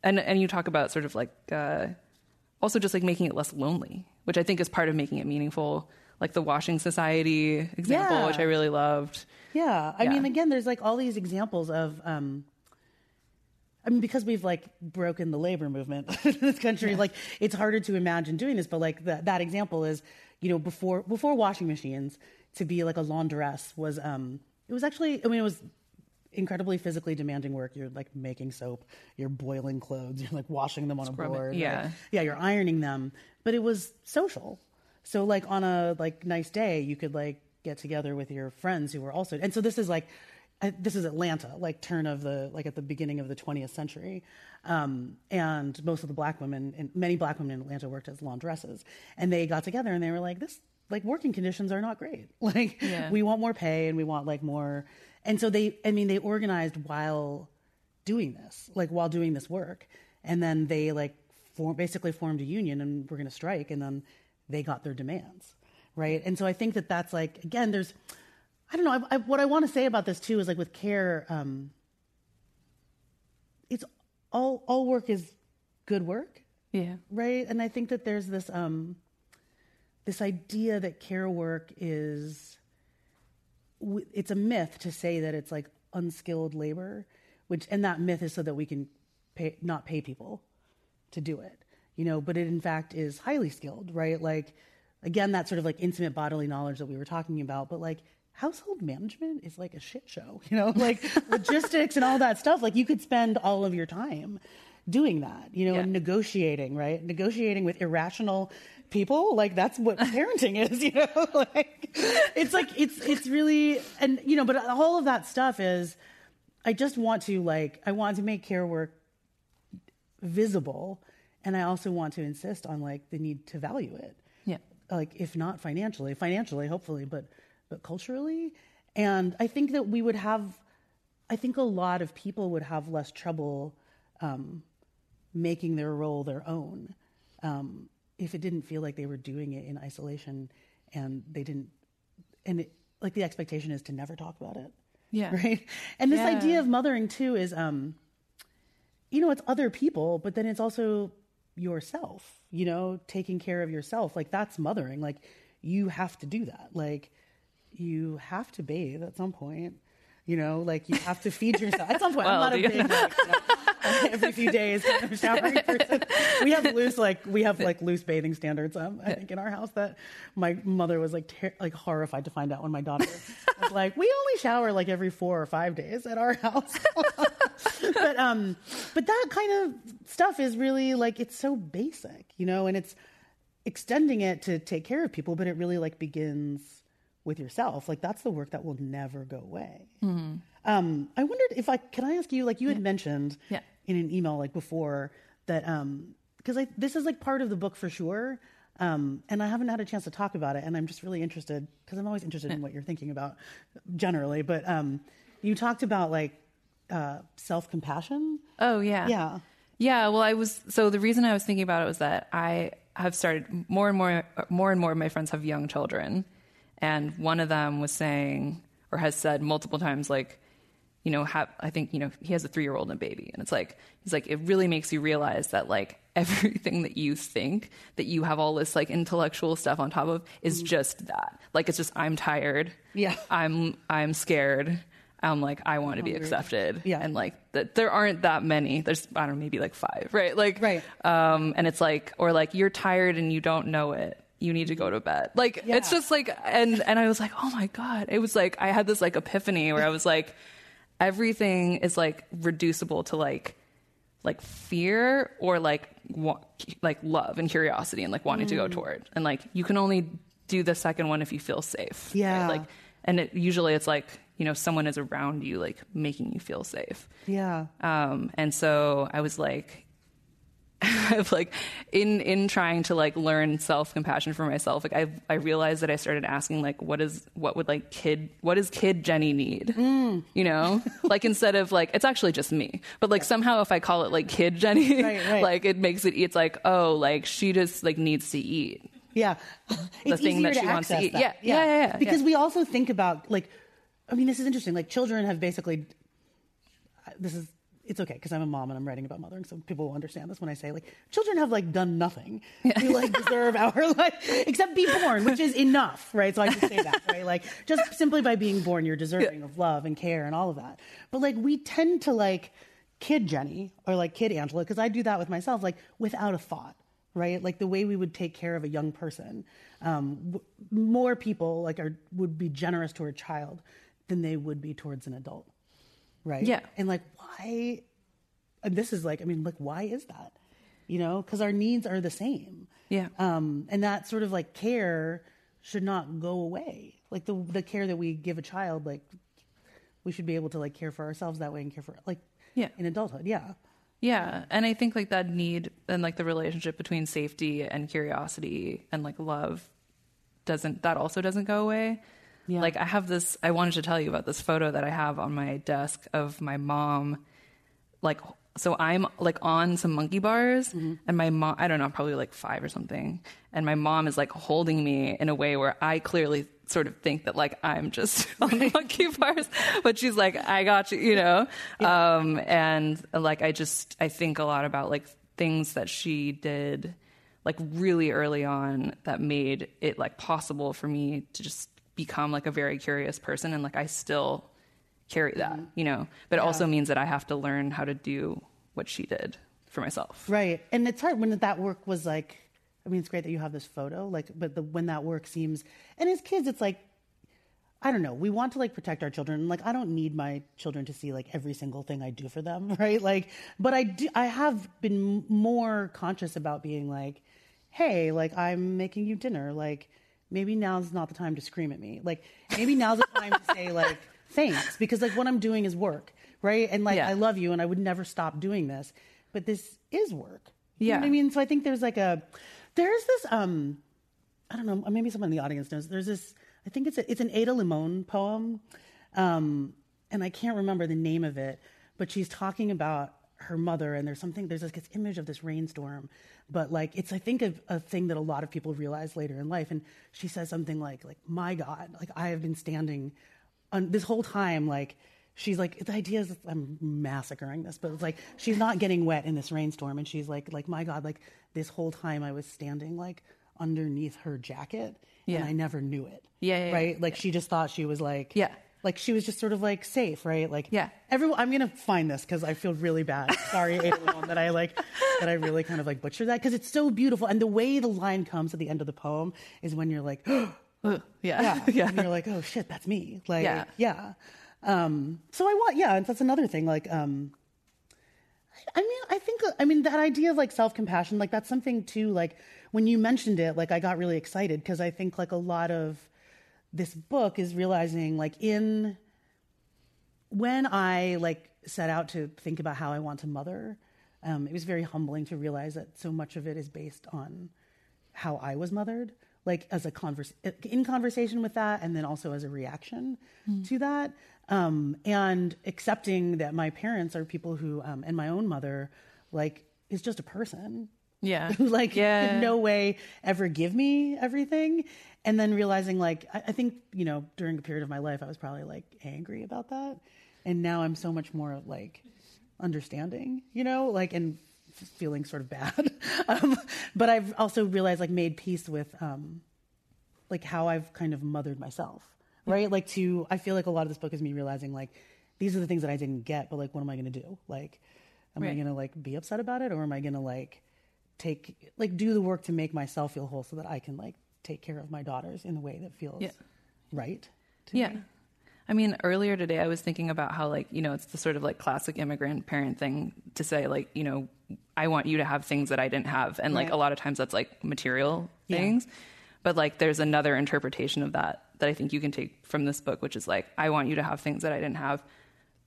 and and you talk about sort of like uh, also just like making it less lonely, which I think is part of making it meaningful. Like the washing society example, Yeah. which I really loved. Yeah, I Yeah. mean, again, there's like all these examples of. Um, I mean, because we've like broken the labor movement [LAUGHS] in this country, like it's harder to imagine doing this. But like that that example is, you know, before before washing machines, to be like a laundress was um, it was actually. I mean, it was incredibly physically demanding work. You're like making soap, you're boiling clothes, [LAUGHS] you're like washing them on a board. yeah. yeah, you're ironing them. But it was social. So like on a like nice day, you could like get together with your friends who were also. And so this is like, uh, this is Atlanta, like turn of the like at the beginning of the 20th century, um, and most of the black women and many black women in Atlanta worked as laundresses, and they got together and they were like, this like working conditions are not great. [LAUGHS] Like Yeah. we want more pay and we want like more. And so they, I mean, they organized while doing this, like while doing this work, and then they like form, basically formed a union and were going to strike, and then they got their demands, right? And so I think that that's like again, there's, I don't know, I, I, what I want to say about this too is like with care, um, it's all all work is good work, Yeah. right? And I think that there's this um, this idea that care work is w- it's a myth to say that it's like unskilled labor, which and that myth is so that we can pay not pay people to do it, you know. But it in fact is highly skilled, right? Like again, that sort of like intimate bodily knowledge that we were talking about, but like household management is like a shit show, [LAUGHS] you know, like [LAUGHS] logistics and all that stuff. Like you could spend all of your time doing that, you know, Yeah. and negotiating, right? Negotiating with irrational people, like that's what [LAUGHS] parenting is, you know. [LAUGHS] like it's like it's it's really and you know, but all of that stuff is I just want to like I want to make care work visible and I also want to insist on like the need to value it Yeah. like if not financially financially hopefully but but culturally and i think that we would have i think a lot of people would have less trouble um, making their role their own um, if it didn't feel like they were doing it in isolation and they didn't and it, like the expectation is to never talk about it. Yeah. [LAUGHS] right? And this Yeah. idea of mothering too is um you know it's other people but then it's also yourself you know taking care of yourself. Like that's mothering. Like you have to do that. Like you have to bathe at some point you know? Like you have to feed yourself. At some point i'm not a big like, [LAUGHS] you know, [LAUGHS] every few days kind of showering person [LAUGHS] we have loose like we have like loose bathing standards um, i think in our house that my mother was like ter- like horrified to find out when my daughter was like we only shower like every four or five days at our house. [LAUGHS] But um but that kind of stuff is really like it's so basic you know and it's extending it to take care of people but it really like begins with yourself. Like that's the work that will never go away. Um i wondered if i can i ask you like you had mentioned Yeah. In an email like before that um because i this is like part of the book for sure um and i haven't had a chance to talk about it and i'm just really interested because i'm always interested in [LAUGHS] what you're thinking about generally but um you talked about like uh self-compassion Oh yeah. yeah Yeah, well, I was so the reason I was thinking about it was that I have started more and more, more and more of my friends have young children, and one of them was saying or has said multiple times, like, you know, have, I think you know he has a three year old and a baby, and it's like he's like it really makes you realize that like [LAUGHS] everything that you think that you have all this like intellectual stuff on top of is just that, like it's just I'm tired, Yeah. I'm I'm scared. I'm like I want to be accepted, Yeah. and like that there aren't that many. There's I don't know maybe like five, right? Like Right. Um, and it's like or like you're tired and you don't know it. You need to go to bed. Like Yeah. it's just like and and I was like oh my god. It was like I had this like epiphany where I was like everything is like reducible to like like fear or like wa- like love and curiosity and like wanting to Mm. go toward and like you can only do the second one if you feel safe right? Yeah. like and it, usually it's like you know someone is around you like making you feel safe yeah um and so i was like [LAUGHS] I've like in in trying to like learn self compassion for myself. Like I I realized that I started asking like what is what would like kid what does kid Jenny need? Mm. You know, [LAUGHS] like instead of like it's actually just me, but like somehow if I call it like kid Jenny, Right, right. [LAUGHS] like it makes it it's like oh like she just like needs to eat. Yeah. It's thing that she wants to eat. that. Yeah, yeah, yeah, yeah, Because yeah. we also think about like I mean this is interesting. Like children have basically this is it's okay because I'm a mom and I'm writing about mothering, so people will understand this when I say like children have like done nothing to like [LAUGHS] deserve our like except be born, which is enough, right? So I can say that, right? Like just simply by being born, you're deserving of love and care and all of that. But like we tend to like kid Jenny or like kid Angela because I do that with myself, like without a thought right? Like the way we would take care of a young person. Um, w- more people like are would be generous to a child than they would be towards an adult, right? Yeah. And like why? And this is like I mean, like why is that? You know, because our needs are the same. Yeah. Um, and that sort of like care should not go away. Like the the care that we give a child, like we should be able to like care for ourselves that way and care for like Yeah. in adulthood. Yeah. Yeah, and I think like that need and like the relationship between safety and curiosity and like love doesn't that also doesn't go away. Yeah. Like I have this I wanted to tell you about this photo that I have on my desk of my mom like so I'm like on some monkey bars and my mom I don't know, probably like 5 or something. And my mom is like holding me in a way where I clearly sort of think that like I'm just [LAUGHS] on the monkey [LAUGHS] bars, but she's like, I got you, you know? Um, and like, I just, I think a lot about like things that she did like really early on that made it like possible for me to just become like a very curious person. And like, I still carry that, mm-hmm. you know, but it also means that I have to learn how to do what she did for myself. Right. And it's hard when that work was like, I mean, it's great that you have this photo, like, but the, when that work seems, and as kids, it's like, I don't know. We want to like protect our children. Like I don't need my children to see like every single thing I do for them, [LAUGHS] right? Like, but I do. I have been more conscious about being like, hey, like I'm making you dinner. Like maybe now's not the time to scream at me. Like maybe now's the time to say [LAUGHS] like thanks because like what I'm doing is work, right? And like Yeah. I love you and I would never stop doing this, but this is work. You know Yeah. what I mean? So I think there's like a there's this um I don't know, maybe someone in the audience knows. There's this, I think it's a, it's an Ada Limon poem, um, and I can't remember the name of it, but she's talking about her mother, and there's something, there's like this image of this rainstorm, but like it's I think a, a thing that a lot of people realize later in life, and she says something like like My God, like I have been standing, on this whole time like. She's like the idea is I'm massacring this, but it's like she's not getting wet in this rainstorm, and she's like like my God, like this whole time I was standing like underneath her jacket Yeah. and I never knew it. Yeah, yeah, yeah. right. Like she just thought she was like, Yeah. Like she was just sort of like safe, right? Like, Yeah. Everyone, I'm gonna find this because I feel really bad. Sorry, that I like that I really kind of like butchered that because it's so beautiful and the way the line comes at the end of the poem is when you're like, [GASPS] yeah. yeah, [LAUGHS] yeah. and you're like, oh shit, that's me. Like, Yeah. yeah. Um, so I want, yeah, and that's another thing. Like, um, I mean, I think, I mean, that idea of like self compassion, like that's something too. Like when you mentioned it, like I got really excited because I think like a lot of this book is realizing like in when I like set out to think about how I want to mother, um, it was very humbling to realize that so much of it is based on how I was mothered, like as a converse in conversation with that, and then also as a reaction to that, um, and accepting that my parents are people who, um, and my own mother, like is just a person Yeah. who [LAUGHS] like Yeah. could no way ever give me everything and then realizing like I, I think you know during a period of my life i was probably like angry about that. And now i'm so much more like understanding you know like and feeling sort of bad. [LAUGHS] Um, but i've also realized like made peace with um like how i've kind of mothered myself right? Like to i feel like a lot of this book is me realizing like these are the things that i didn't get but like what am i going to do? Like am i going to like be upset about it? Or am i going to like take like do the work to make myself feel whole so that I can like take care of my daughters in the way that feels Yeah. right. To Yeah. me. I mean, earlier today, I was thinking about how, like, you know, it's the sort of like classic immigrant parent thing to say, like, you know, I want you to have things that I didn't have. And, like, a lot of times that's like material Yeah. things. But, like, there's another interpretation of that that I think you can take from this book, which is like, I want you to have things that I didn't have.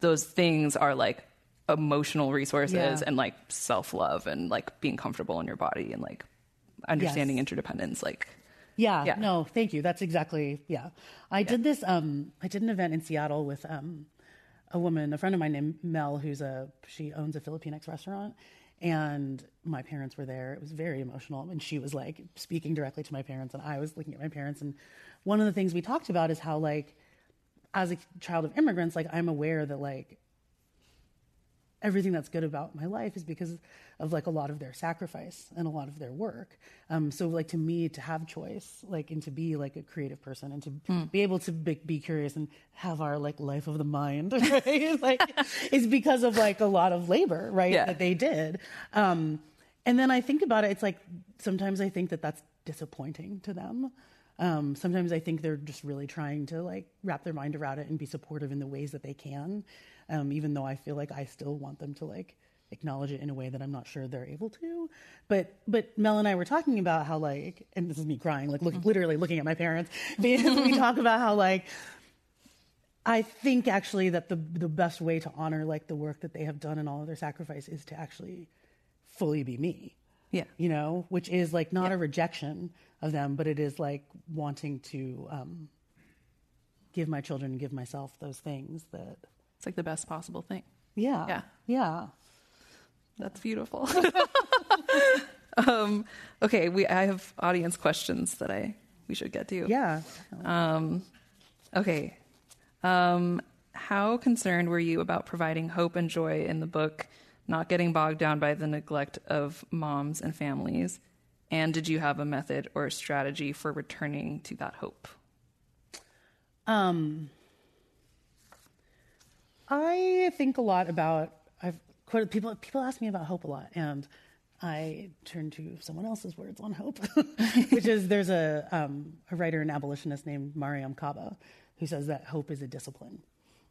Those things are like emotional resources Yeah. and like self love and like being comfortable in your body and like understanding Yes. interdependence. Like, Yeah, Yeah. no, thank you. That's exactly yeah. I did this. Um, I did an event in Seattle with um, a woman, a friend of mine named Mel, who's a she owns a Filipinx restaurant, and my parents were there. It was very emotional, and she was like speaking directly to my parents, and I was looking at my parents. And one of the things we talked about is how like, as a child of immigrants, like I'm aware that like everything that's good about my life is because of like a lot of their sacrifice and a lot of their work. Um, so like to me to have choice, like and to be like a creative person and to be able to be, be curious and have our like life of the mind, [LAUGHS] right? [LAUGHS] like is because of like a lot of labor, right? Yeah. That they did. Um, and then I think about it, it's like sometimes I think that that's disappointing to them. Um, sometimes I think they're just really trying to like wrap their mind around it and be supportive in the ways that they can, um, even though I feel like I still want them to like acknowledge it in a way that I'm not sure they're able to. But but Mel and I were talking about how like, and this is me crying, like look, literally looking at my parents, [LAUGHS] we talk about how like I think actually that the the best way to honor like the work that they have done and all of their sacrifice is to actually fully be me. Yeah. you know, which is like not a rejection of them, but it is like wanting to um, give my children and give myself those things that, It's like the best possible thing. yeah, Yeah. yeah. That's beautiful. [LAUGHS] um, okay, we I have audience questions that I we should get to. Yeah. Um, okay. Um, how concerned were you about providing hope and joy in the book, not getting bogged down by the neglect of moms and families? And did you have a method or a strategy for returning to that hope? Um, I think a lot about I've quoted people. People ask me about hope a lot, and I turn to someone else's words on hope, [LAUGHS] which is there's a um, a writer and abolitionist named Mariame Kaba who says that hope is a discipline,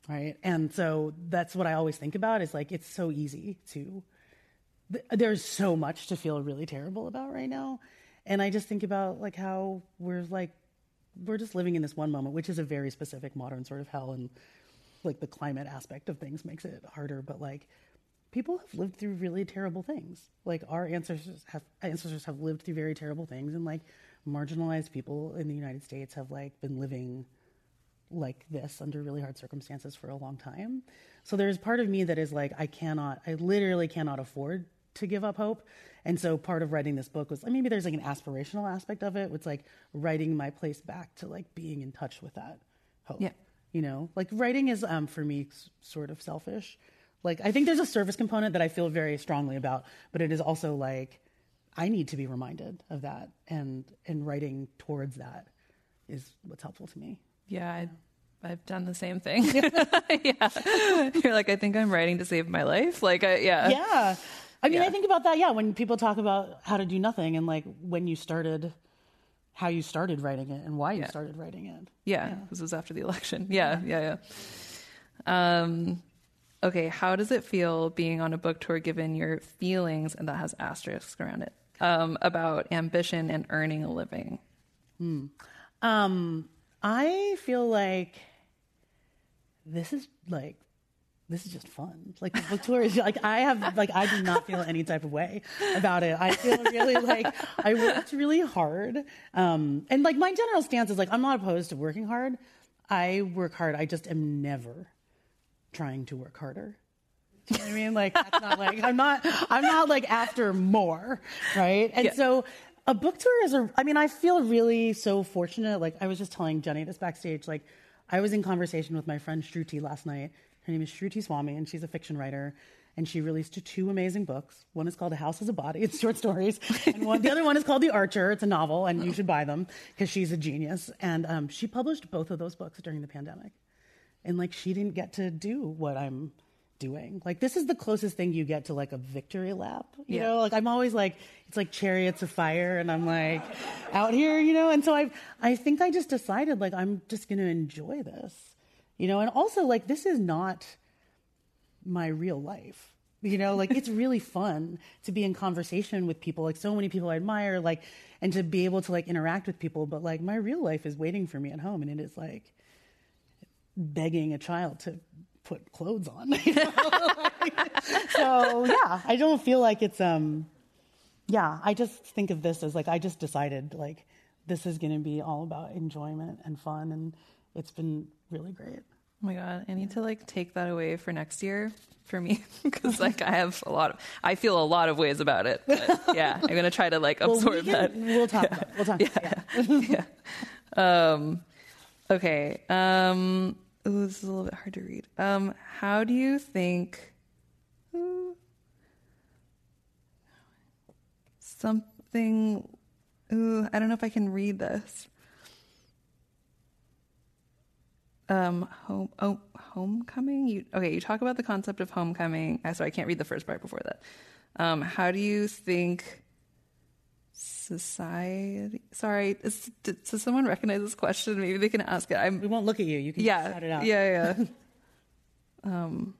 right? And so that's what I always think about is like it's so easy to th- there's so much to feel really terrible about right now. And I just think about like how we're like we're just living in this one moment, which is a very specific modern sort of hell and like the climate aspect of things makes it harder, but like people have lived through really terrible things. Like our ancestors have ancestors have lived through very terrible things and like marginalized people in the United States have like been living like this under really hard circumstances for a long time. So there's part of me that is like I cannot I literally cannot afford to give up hope. And so part of writing this book was like, maybe there's like an aspirational aspect of it. It's like writing my place back to like being in touch with that hope. Yeah. You know, like writing is um, for me s- sort of selfish. Like I think there's a service component that I feel very strongly about, but it is also like I need to be reminded of that, and and writing towards that is what's helpful to me. Yeah, I, I've done the same thing. [LAUGHS] yeah, you're like, I think I'm writing to save my life. Like, I, yeah, Yeah. I mean, Yeah. I think about that. Yeah, when people talk about how to do nothing and like when you started, how you started writing it and why you Yeah. started writing it. Yeah, this was after the election. [LAUGHS] Yeah, yeah, yeah. Um, okay, how does it feel being on a book tour given your feelings, and that has asterisks around it, um, about ambition and earning a living? Um, I feel like this is like this is just fun. Like the book tour is like I have like I do not feel any type of way about it. I feel really like I worked really hard. Um, and like my general stance is like I'm not opposed to working hard. I work hard. I just am never trying to work harder. Do you know what I mean? Like that's not like I'm not I'm not like after more, right? And Yeah. so a book tour is a I mean, I feel really so fortunate. Like I was just telling Jenny this backstage, like I was in conversation with my friend Shruti last night. Her name is Shruti Swamy, and she's a fiction writer. And she released two amazing books. One is called A House is a Body, [LAUGHS] it's short stories. And one, the other one is called The Archer, it's a novel, and you should buy them because she's a genius. And um, she published both of those books during the pandemic and like she didn't get to do what I'm doing. Like this is the closest thing you get to like a victory lap. You Yeah. know, like I'm always like it's like chariots of fire and I'm like out here, you know, and so I I think I just decided like I'm just going to enjoy this. You know, and also like this is not my real life. You know, like it's [LAUGHS] really fun to be in conversation with people, like so many people I admire, like, and to be able to like interact with people. But like my real life is waiting for me at home, and it is like begging a child to put clothes on. [LAUGHS] you know? so yeah, I don't feel like it's um, yeah. I just think of this as like I just decided like this is going to be all about enjoyment and fun, and it's been really great. Oh my god, I need to like take that away for next year for me [LAUGHS] because like I have a lot of I feel a lot of ways about it. But [LAUGHS] yeah, I'm gonna try to like Well, absorb we that. [LAUGHS] we'll talk. About it. We'll talk. About it. Yeah. Um, okay. Um, ooh, this is a little bit hard to read. Um, how do you think ooh, something? Ooh, I don't know if I can read this. Um, home, oh, homecoming. You okay? You talk about the concept of homecoming. Uh, So I can't read the first part before that. Um, how do you think? society sorry is, did, does someone recognize this question maybe they can ask it i'm We won't look at you. You can yeah shout it out. yeah yeah [LAUGHS] um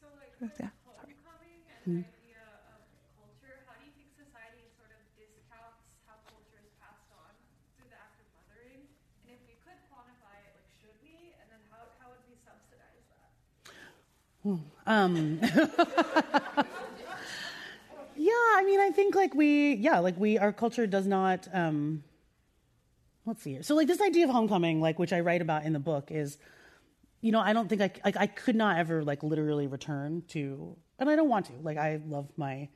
So, like, yeah with sorry. homecoming and the idea of culture, how do you think society sort of discounts how culture is passed on through the act of mothering? And if we could quantify it, like, should we? And then how, how would we subsidize that? Um, [LAUGHS] yeah, I mean, I think like we, yeah, like we, our culture does not. Um, let's see here. So like this idea of homecoming, like which I write about in the book, is, you know, I don't think I, like I could not ever like literally return to, and I don't want to. Like I love my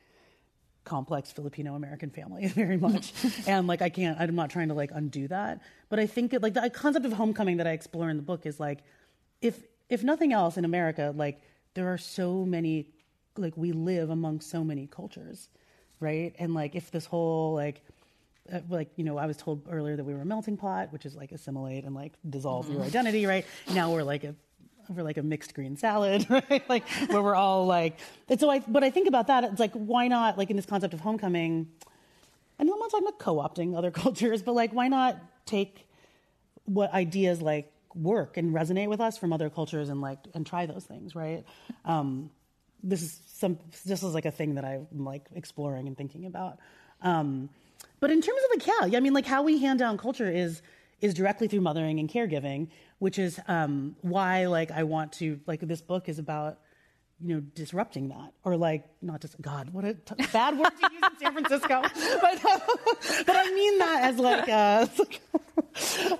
complex Filipino American family [LAUGHS] very much. [LAUGHS] and like I can't I'm not trying to like undo that. But I think it, like the concept of homecoming that I explore in the book is like if if nothing else in America, like there are so many like we live among so many cultures, right? And like if this whole like uh, like you know i was told earlier that we were a melting pot which is like assimilate and like dissolve your identity right? Now we're like a we're like a mixed green salad [LAUGHS] right? Like where we're all like and so i but i think about that it's like why not like in this concept of homecoming and i'm not talking about co-opting other [LAUGHS] cultures but like why not take what ideas like work and resonate with us from other cultures and like and try those things right? Um, this is some this is like a thing that i'm like exploring and thinking about. Um, but in terms of like yeah i mean like how we hand down culture is is directly through mothering and caregiving which is um, why like i want to like this book is about you know, disrupting that, or like not just God, what a t- bad word to use in San Francisco, [LAUGHS] but but I mean that as like, uh, [LAUGHS]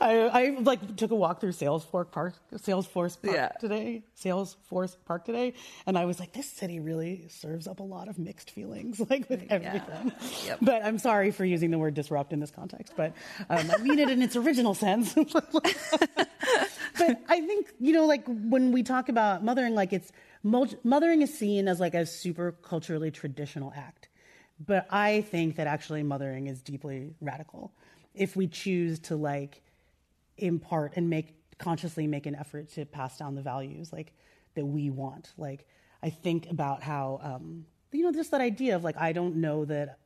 I, I like took a walk through Salesforce Park, Salesforce Park Yeah. today, Salesforce Park today, and I was like, this city really serves up a lot of mixed feelings, [LAUGHS] like with everything. Yep. But I'm sorry for using the word disrupt in this context, but um, I mean it in its original sense. but I think you know, like when we talk about mothering, like it's mothering is seen as like a super culturally traditional act, but I think that actually mothering is deeply radical. If we choose to like impart and make consciously make an effort to pass down the values like that we want, like I think about how um, you know just that idea of like I don't know that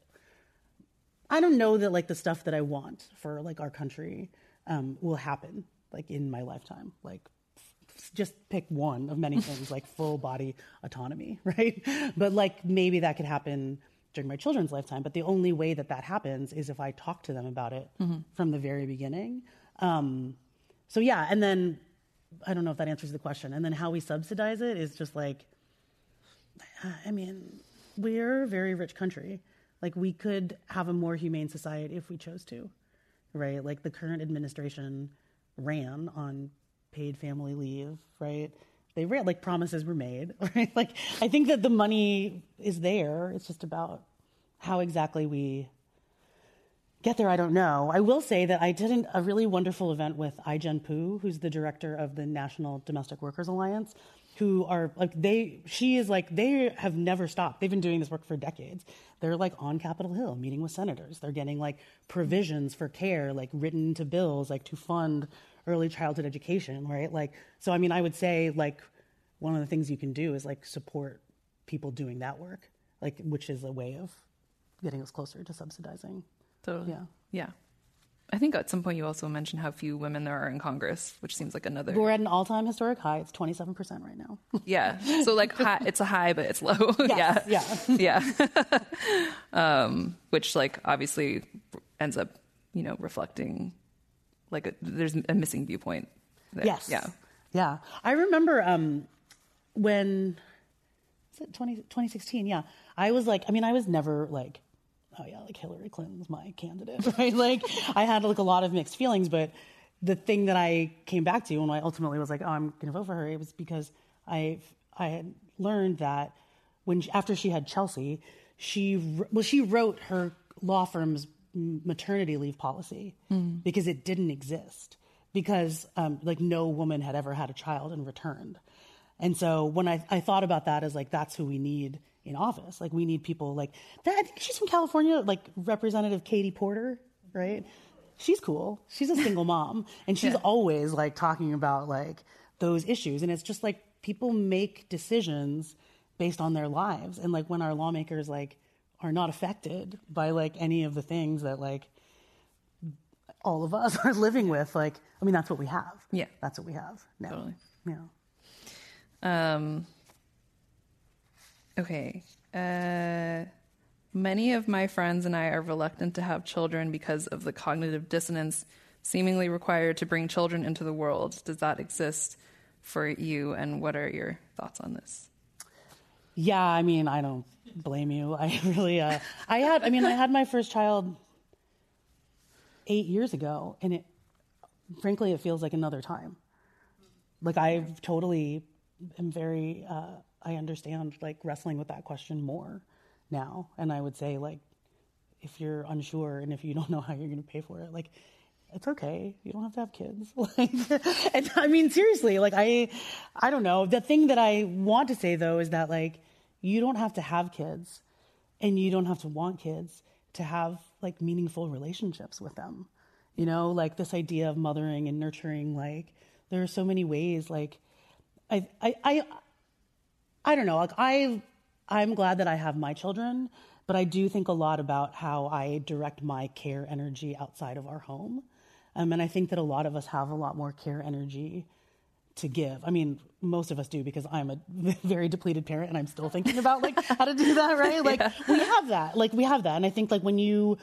I don't know that like the stuff that I want for like our country um, will happen like in my lifetime. Like just pick one of many things like [LAUGHS] full body autonomy, [LAUGHS] right? But like maybe that could happen during my children's lifetime. But the only way that that happens is if I talk to them about it from the very beginning. Um, so yeah, and then I don't know if that answers the question. And then how we subsidize it is just like I mean, we're a very rich country. Like we could have a more humane society if we chose to, right? Like the current administration ran on paid family leave, right? They ran like promises were made, [LAUGHS] right? Like I think that the money is there. It's just about how exactly we get there, I don't know. I will say that I did an, a really wonderful event with Ai-jen Poo, who's the director of the National Domestic Workers Alliance, who are like they. She is like they have never stopped. They've been doing this work for decades. They're like on Capitol Hill meeting with senators. They're getting like provisions for care, like written into bills, like to fund early childhood education, right? Like so. I mean, I would say like one of the things you can do is like support people doing that work, like which is a way of getting us closer to subsidizing. Totally. Yeah. Yeah. I think at some point you also mentioned how few women there are in Congress, which seems like another. We're at an all-time historic high. It's 27% right now. [LAUGHS] Yeah. So like high, it's a high, but it's low. [LAUGHS] yeah. yeah. [LAUGHS] Yeah. um, which like obviously ends up, you know, reflecting like a, there's a missing viewpoint. There. Yes. Yeah. Yeah. I remember um, when, is it 20, 2016? Yeah. I was like, I mean, I was never like, oh yeah, like Hillary Clinton's my candidate, [LAUGHS] right? like I had like a lot of mixed feelings, but the thing that I came back to when I ultimately was like, oh, I'm going to vote for her, it was because I I had learned that when she, after she had Chelsea, she well she wrote her law firm's maternity leave policy because it didn't exist because um, like no woman had ever had a child and returned. And so when I, I thought about that as like that's who we need in office. Like we need people like that. I think she's from California, like Representative Katie Porter, right? She's cool. She's a single [LAUGHS] mom, and she's always like talking about like those issues. And it's just like people make decisions based on their lives, and like when our lawmakers like are not affected by like any of the things that like all of us [LAUGHS] are living with, like I mean that's what we have. Yeah. that's what we have now. Totally. Yeah. Um, okay. Uh, many of my friends and I are reluctant to have children because of the cognitive dissonance seemingly required to bring children into the world. Does that exist for you, and what are your thoughts on this? Yeah, I mean, I don't blame you. I [LAUGHS] really, uh, I had, I mean, I had my first child eight years ago, and it, frankly, it feels like another time. Like I've totally am very, uh, I understand like wrestling with that question more now, and I would say like, if you're unsure and if you don't know how you're going to pay for it, like it's okay. You don't have to have kids. [LAUGHS] Like, and I mean, seriously, like I, I don't know. The thing that I want to say though is that like, you don't have to have kids, and you don't have to want kids to have like meaningful relationships with them. You know, like this idea of mothering and nurturing. Like, there are so many ways. Like, I, I, I, I don't know. Like, I, I'm glad that I have my children, but I do think a lot about how I direct my care energy outside of our home. Um, and I think that a lot of us have a lot more care energy to give. I mean, most of us do because I'm a [LAUGHS] very depleted parent and I'm still thinking about like how to do that, right? [LAUGHS] Like we have that. Like we have that. And I think like when you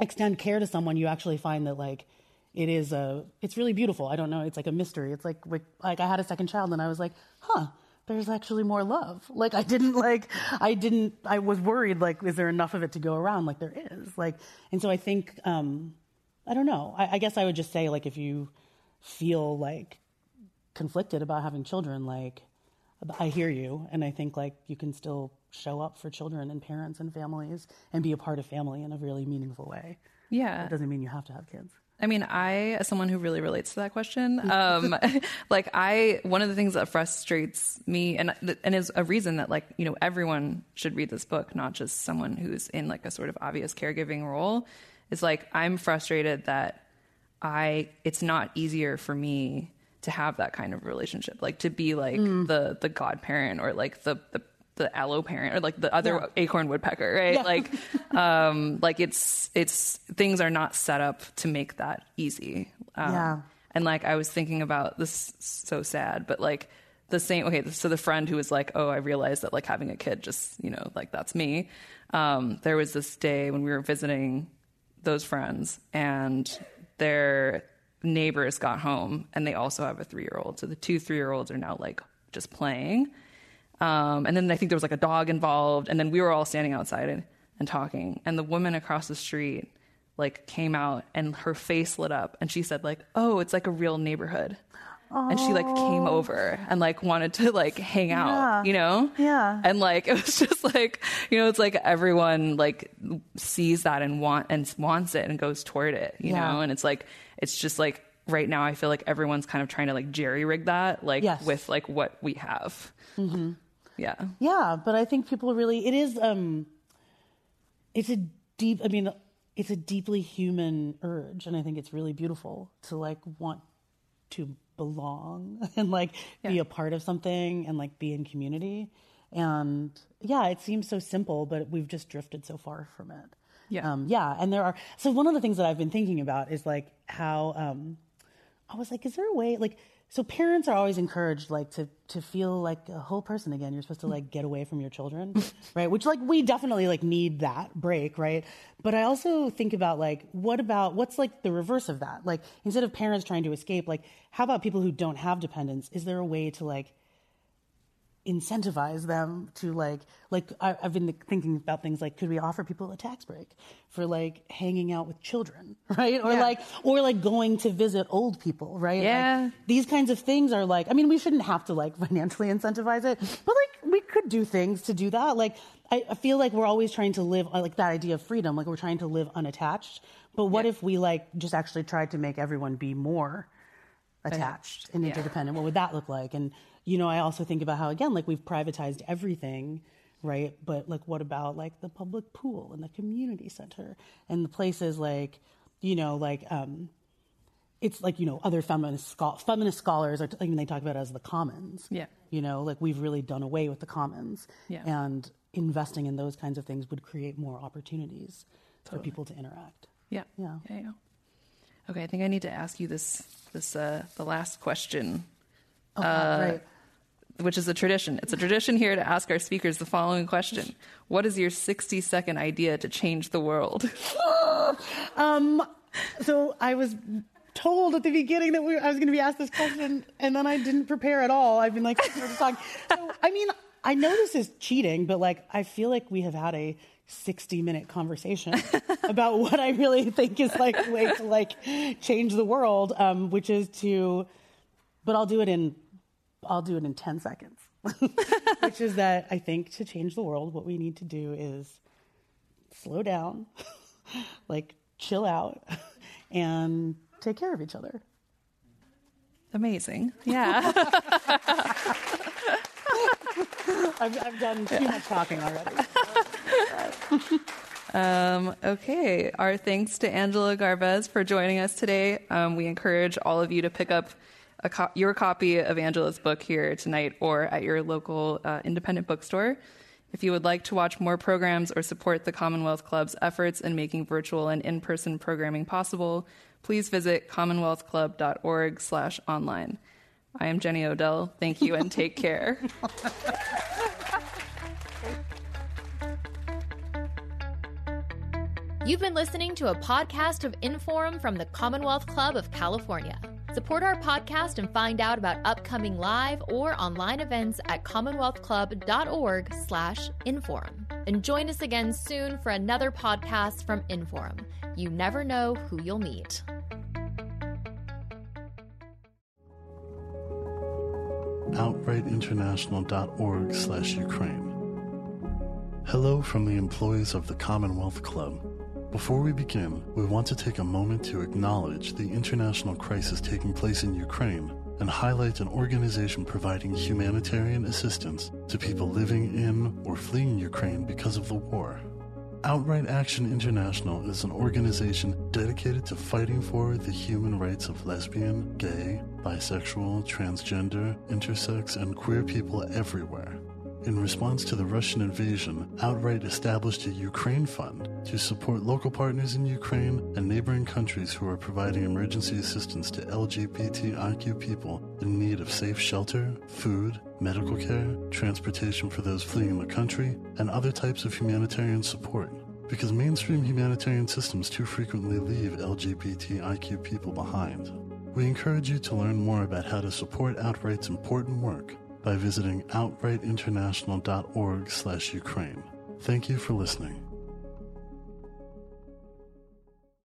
extend care to someone, you actually find that like it is a it's really beautiful. I don't know, it's like a mystery. It's like like, like I had a second child and I was like, "Huh, there's actually more love." Like I didn't like I didn't I was worried like is there enough of it to go around? Like there is. Like and so I think um I don't know. I, I guess I would just say like if you feel like conflicted about having children, like I hear you, and I think like you can still show up for children and parents and families and be a part of family in a really meaningful way. Yeah. It doesn't mean you have to have kids. I mean, I, as someone who really relates to that question, [LAUGHS] um, [LAUGHS] like I, one of the things that frustrates me and, and is a reason that like, you know, everyone should read this book, not just someone who's in like a sort of obvious caregiving role is like, I'm frustrated that I, it's not easier for me to have that kind of relationship, like to be like Mm. the, the godparent or like the, the, the alloparent or like the other Yeah. acorn woodpecker, right? Yeah. Like, [LAUGHS] um, like it's it's things are not set up to make that easy. Um, Yeah. And like I was thinking about this, so sad, but like the same. Okay, so the friend who was like, "Oh, I realized that like having a kid, just you know, like that's me." Um, there was this day when we were visiting those friends, and their neighbors got home, and they also have a three year old. So the two three year olds are now like just playing. Um, and then I think there was like a dog involved, and then we were all standing outside and, and talking. And the woman across the street like came out, and her face lit up, and she said like, "Oh, it's like a real neighborhood." And she like came over and like wanted to like hang out, Yeah. you know? Yeah. And like [LAUGHS] it was just like, you know, it's like everyone like sees that and want and wants it and goes toward it, you Yeah. know? And it's like it's just like right now I feel like everyone's kind of trying to like jerry rig that like Yes. with like what we have. Mm-hmm. Yeah. Yeah, but I think people really it is um it's a deep I mean it's a deeply human urge and I think it's really beautiful to like want to belong [LAUGHS] and like be a part of something and like be in community. And yeah, it seems so simple, but we've just drifted so far from it. Yeah. Um, yeah. And there are, so one of the things that I've been thinking about is like how, um, I was like, is there a way, like, so parents are always encouraged, like, to to feel like a whole person again. You're supposed to like get away from your children, [LAUGHS] right? Which like we definitely like need that break, right? But I also think about like, what about what's like the reverse of that? Like, instead of parents trying to escape, like, how about people who don't have dependents? Is there a way to like incentivize them to like like I, I've been thinking about things like could we offer people a tax break for like hanging out with children [LAUGHS] right? Or Yeah. like or like going to visit old people right? Like, Yeah. these kinds of things are like i mean we shouldn't have to like [LAUGHS] financially incentivize it but like we could do things to do that. Like i, I feel like we're always trying to live uh, like that idea of freedom like we're trying to live unattached. But what if we like just actually tried to make everyone be more attached and Yeah. interdependent what would that look like and you know i also think about how again like we've privatized everything right but like what about like the public pool and the community center and the places like you know like um it's like you know other feminist scho- feminist scholars are I mean they talk about it as the commons Yeah. you know like we've really done away with the commons Yeah. and investing in those kinds of things would create more opportunities for people to interact Yeah. Yeah. Yeah. yeah. Okay, I think I need to ask you this this uh the last question, oh, Uh, right which is a tradition. It's a tradition here to ask our speakers the following question. What is your 60 second idea to change the world? [LAUGHS] So I was told at the beginning that we, I was going to be asked this question, and then I didn't prepare at all. I've been like. [LAUGHS] So, I mean, I know this is cheating, but like, I feel like we have had a 60 minute conversation [LAUGHS] about what I really think is like a way to like change the world, um, which is to, but I'll do it in, I'll do it in 10 seconds, [LAUGHS] which is that I think to change the world, what we need to do is slow down, [LAUGHS] like chill out, and take care of each other. Amazing. Yeah. I've, I've done too much talking already. [LAUGHS] Um, okay. Our thanks to Angela Garbes for joining us today. Um, we encourage all of you to pick up co- your copy of Angela's book here tonight or at your local uh, independent bookstore. If you would like to watch more programs or support the Commonwealth Club's efforts in making virtual and in person programming possible, please visit commonwealthclub.org slash online. I am Jenny Odell. Thank you and take care. [LAUGHS] You've been listening to a podcast of Inforum from the Commonwealth Club of California. Support our podcast and find out about upcoming live or online events at commonwealthclub.org slash inforum. And join us again soon for another podcast from Inforum. You never know who you'll meet. outrightinternational.org slash Ukraine. Hello from the employees of the Commonwealth Club. Before we begin, we want to take a moment to acknowledge the international crisis taking place in Ukraine and highlight an organization providing humanitarian assistance to people living in or fleeing Ukraine because of the war. Outright Action International is an organization dedicated to fighting for the human rights of lesbian, gay, bisexual, transgender, intersex, and queer people everywhere. In response to the Russian invasion, Outright established a Ukraine Fund to support local partners in Ukraine and neighboring countries who are providing emergency assistance to LGBTIQ people in need of safe shelter, food, medical care, transportation for those fleeing the country, and other types of humanitarian support. Because mainstream humanitarian systems too frequently leave LGBTIQ people behind. We encourage you to learn more about how to support Outright's important work by visiting outrightinternational.org/ukraine. Thank you for listening.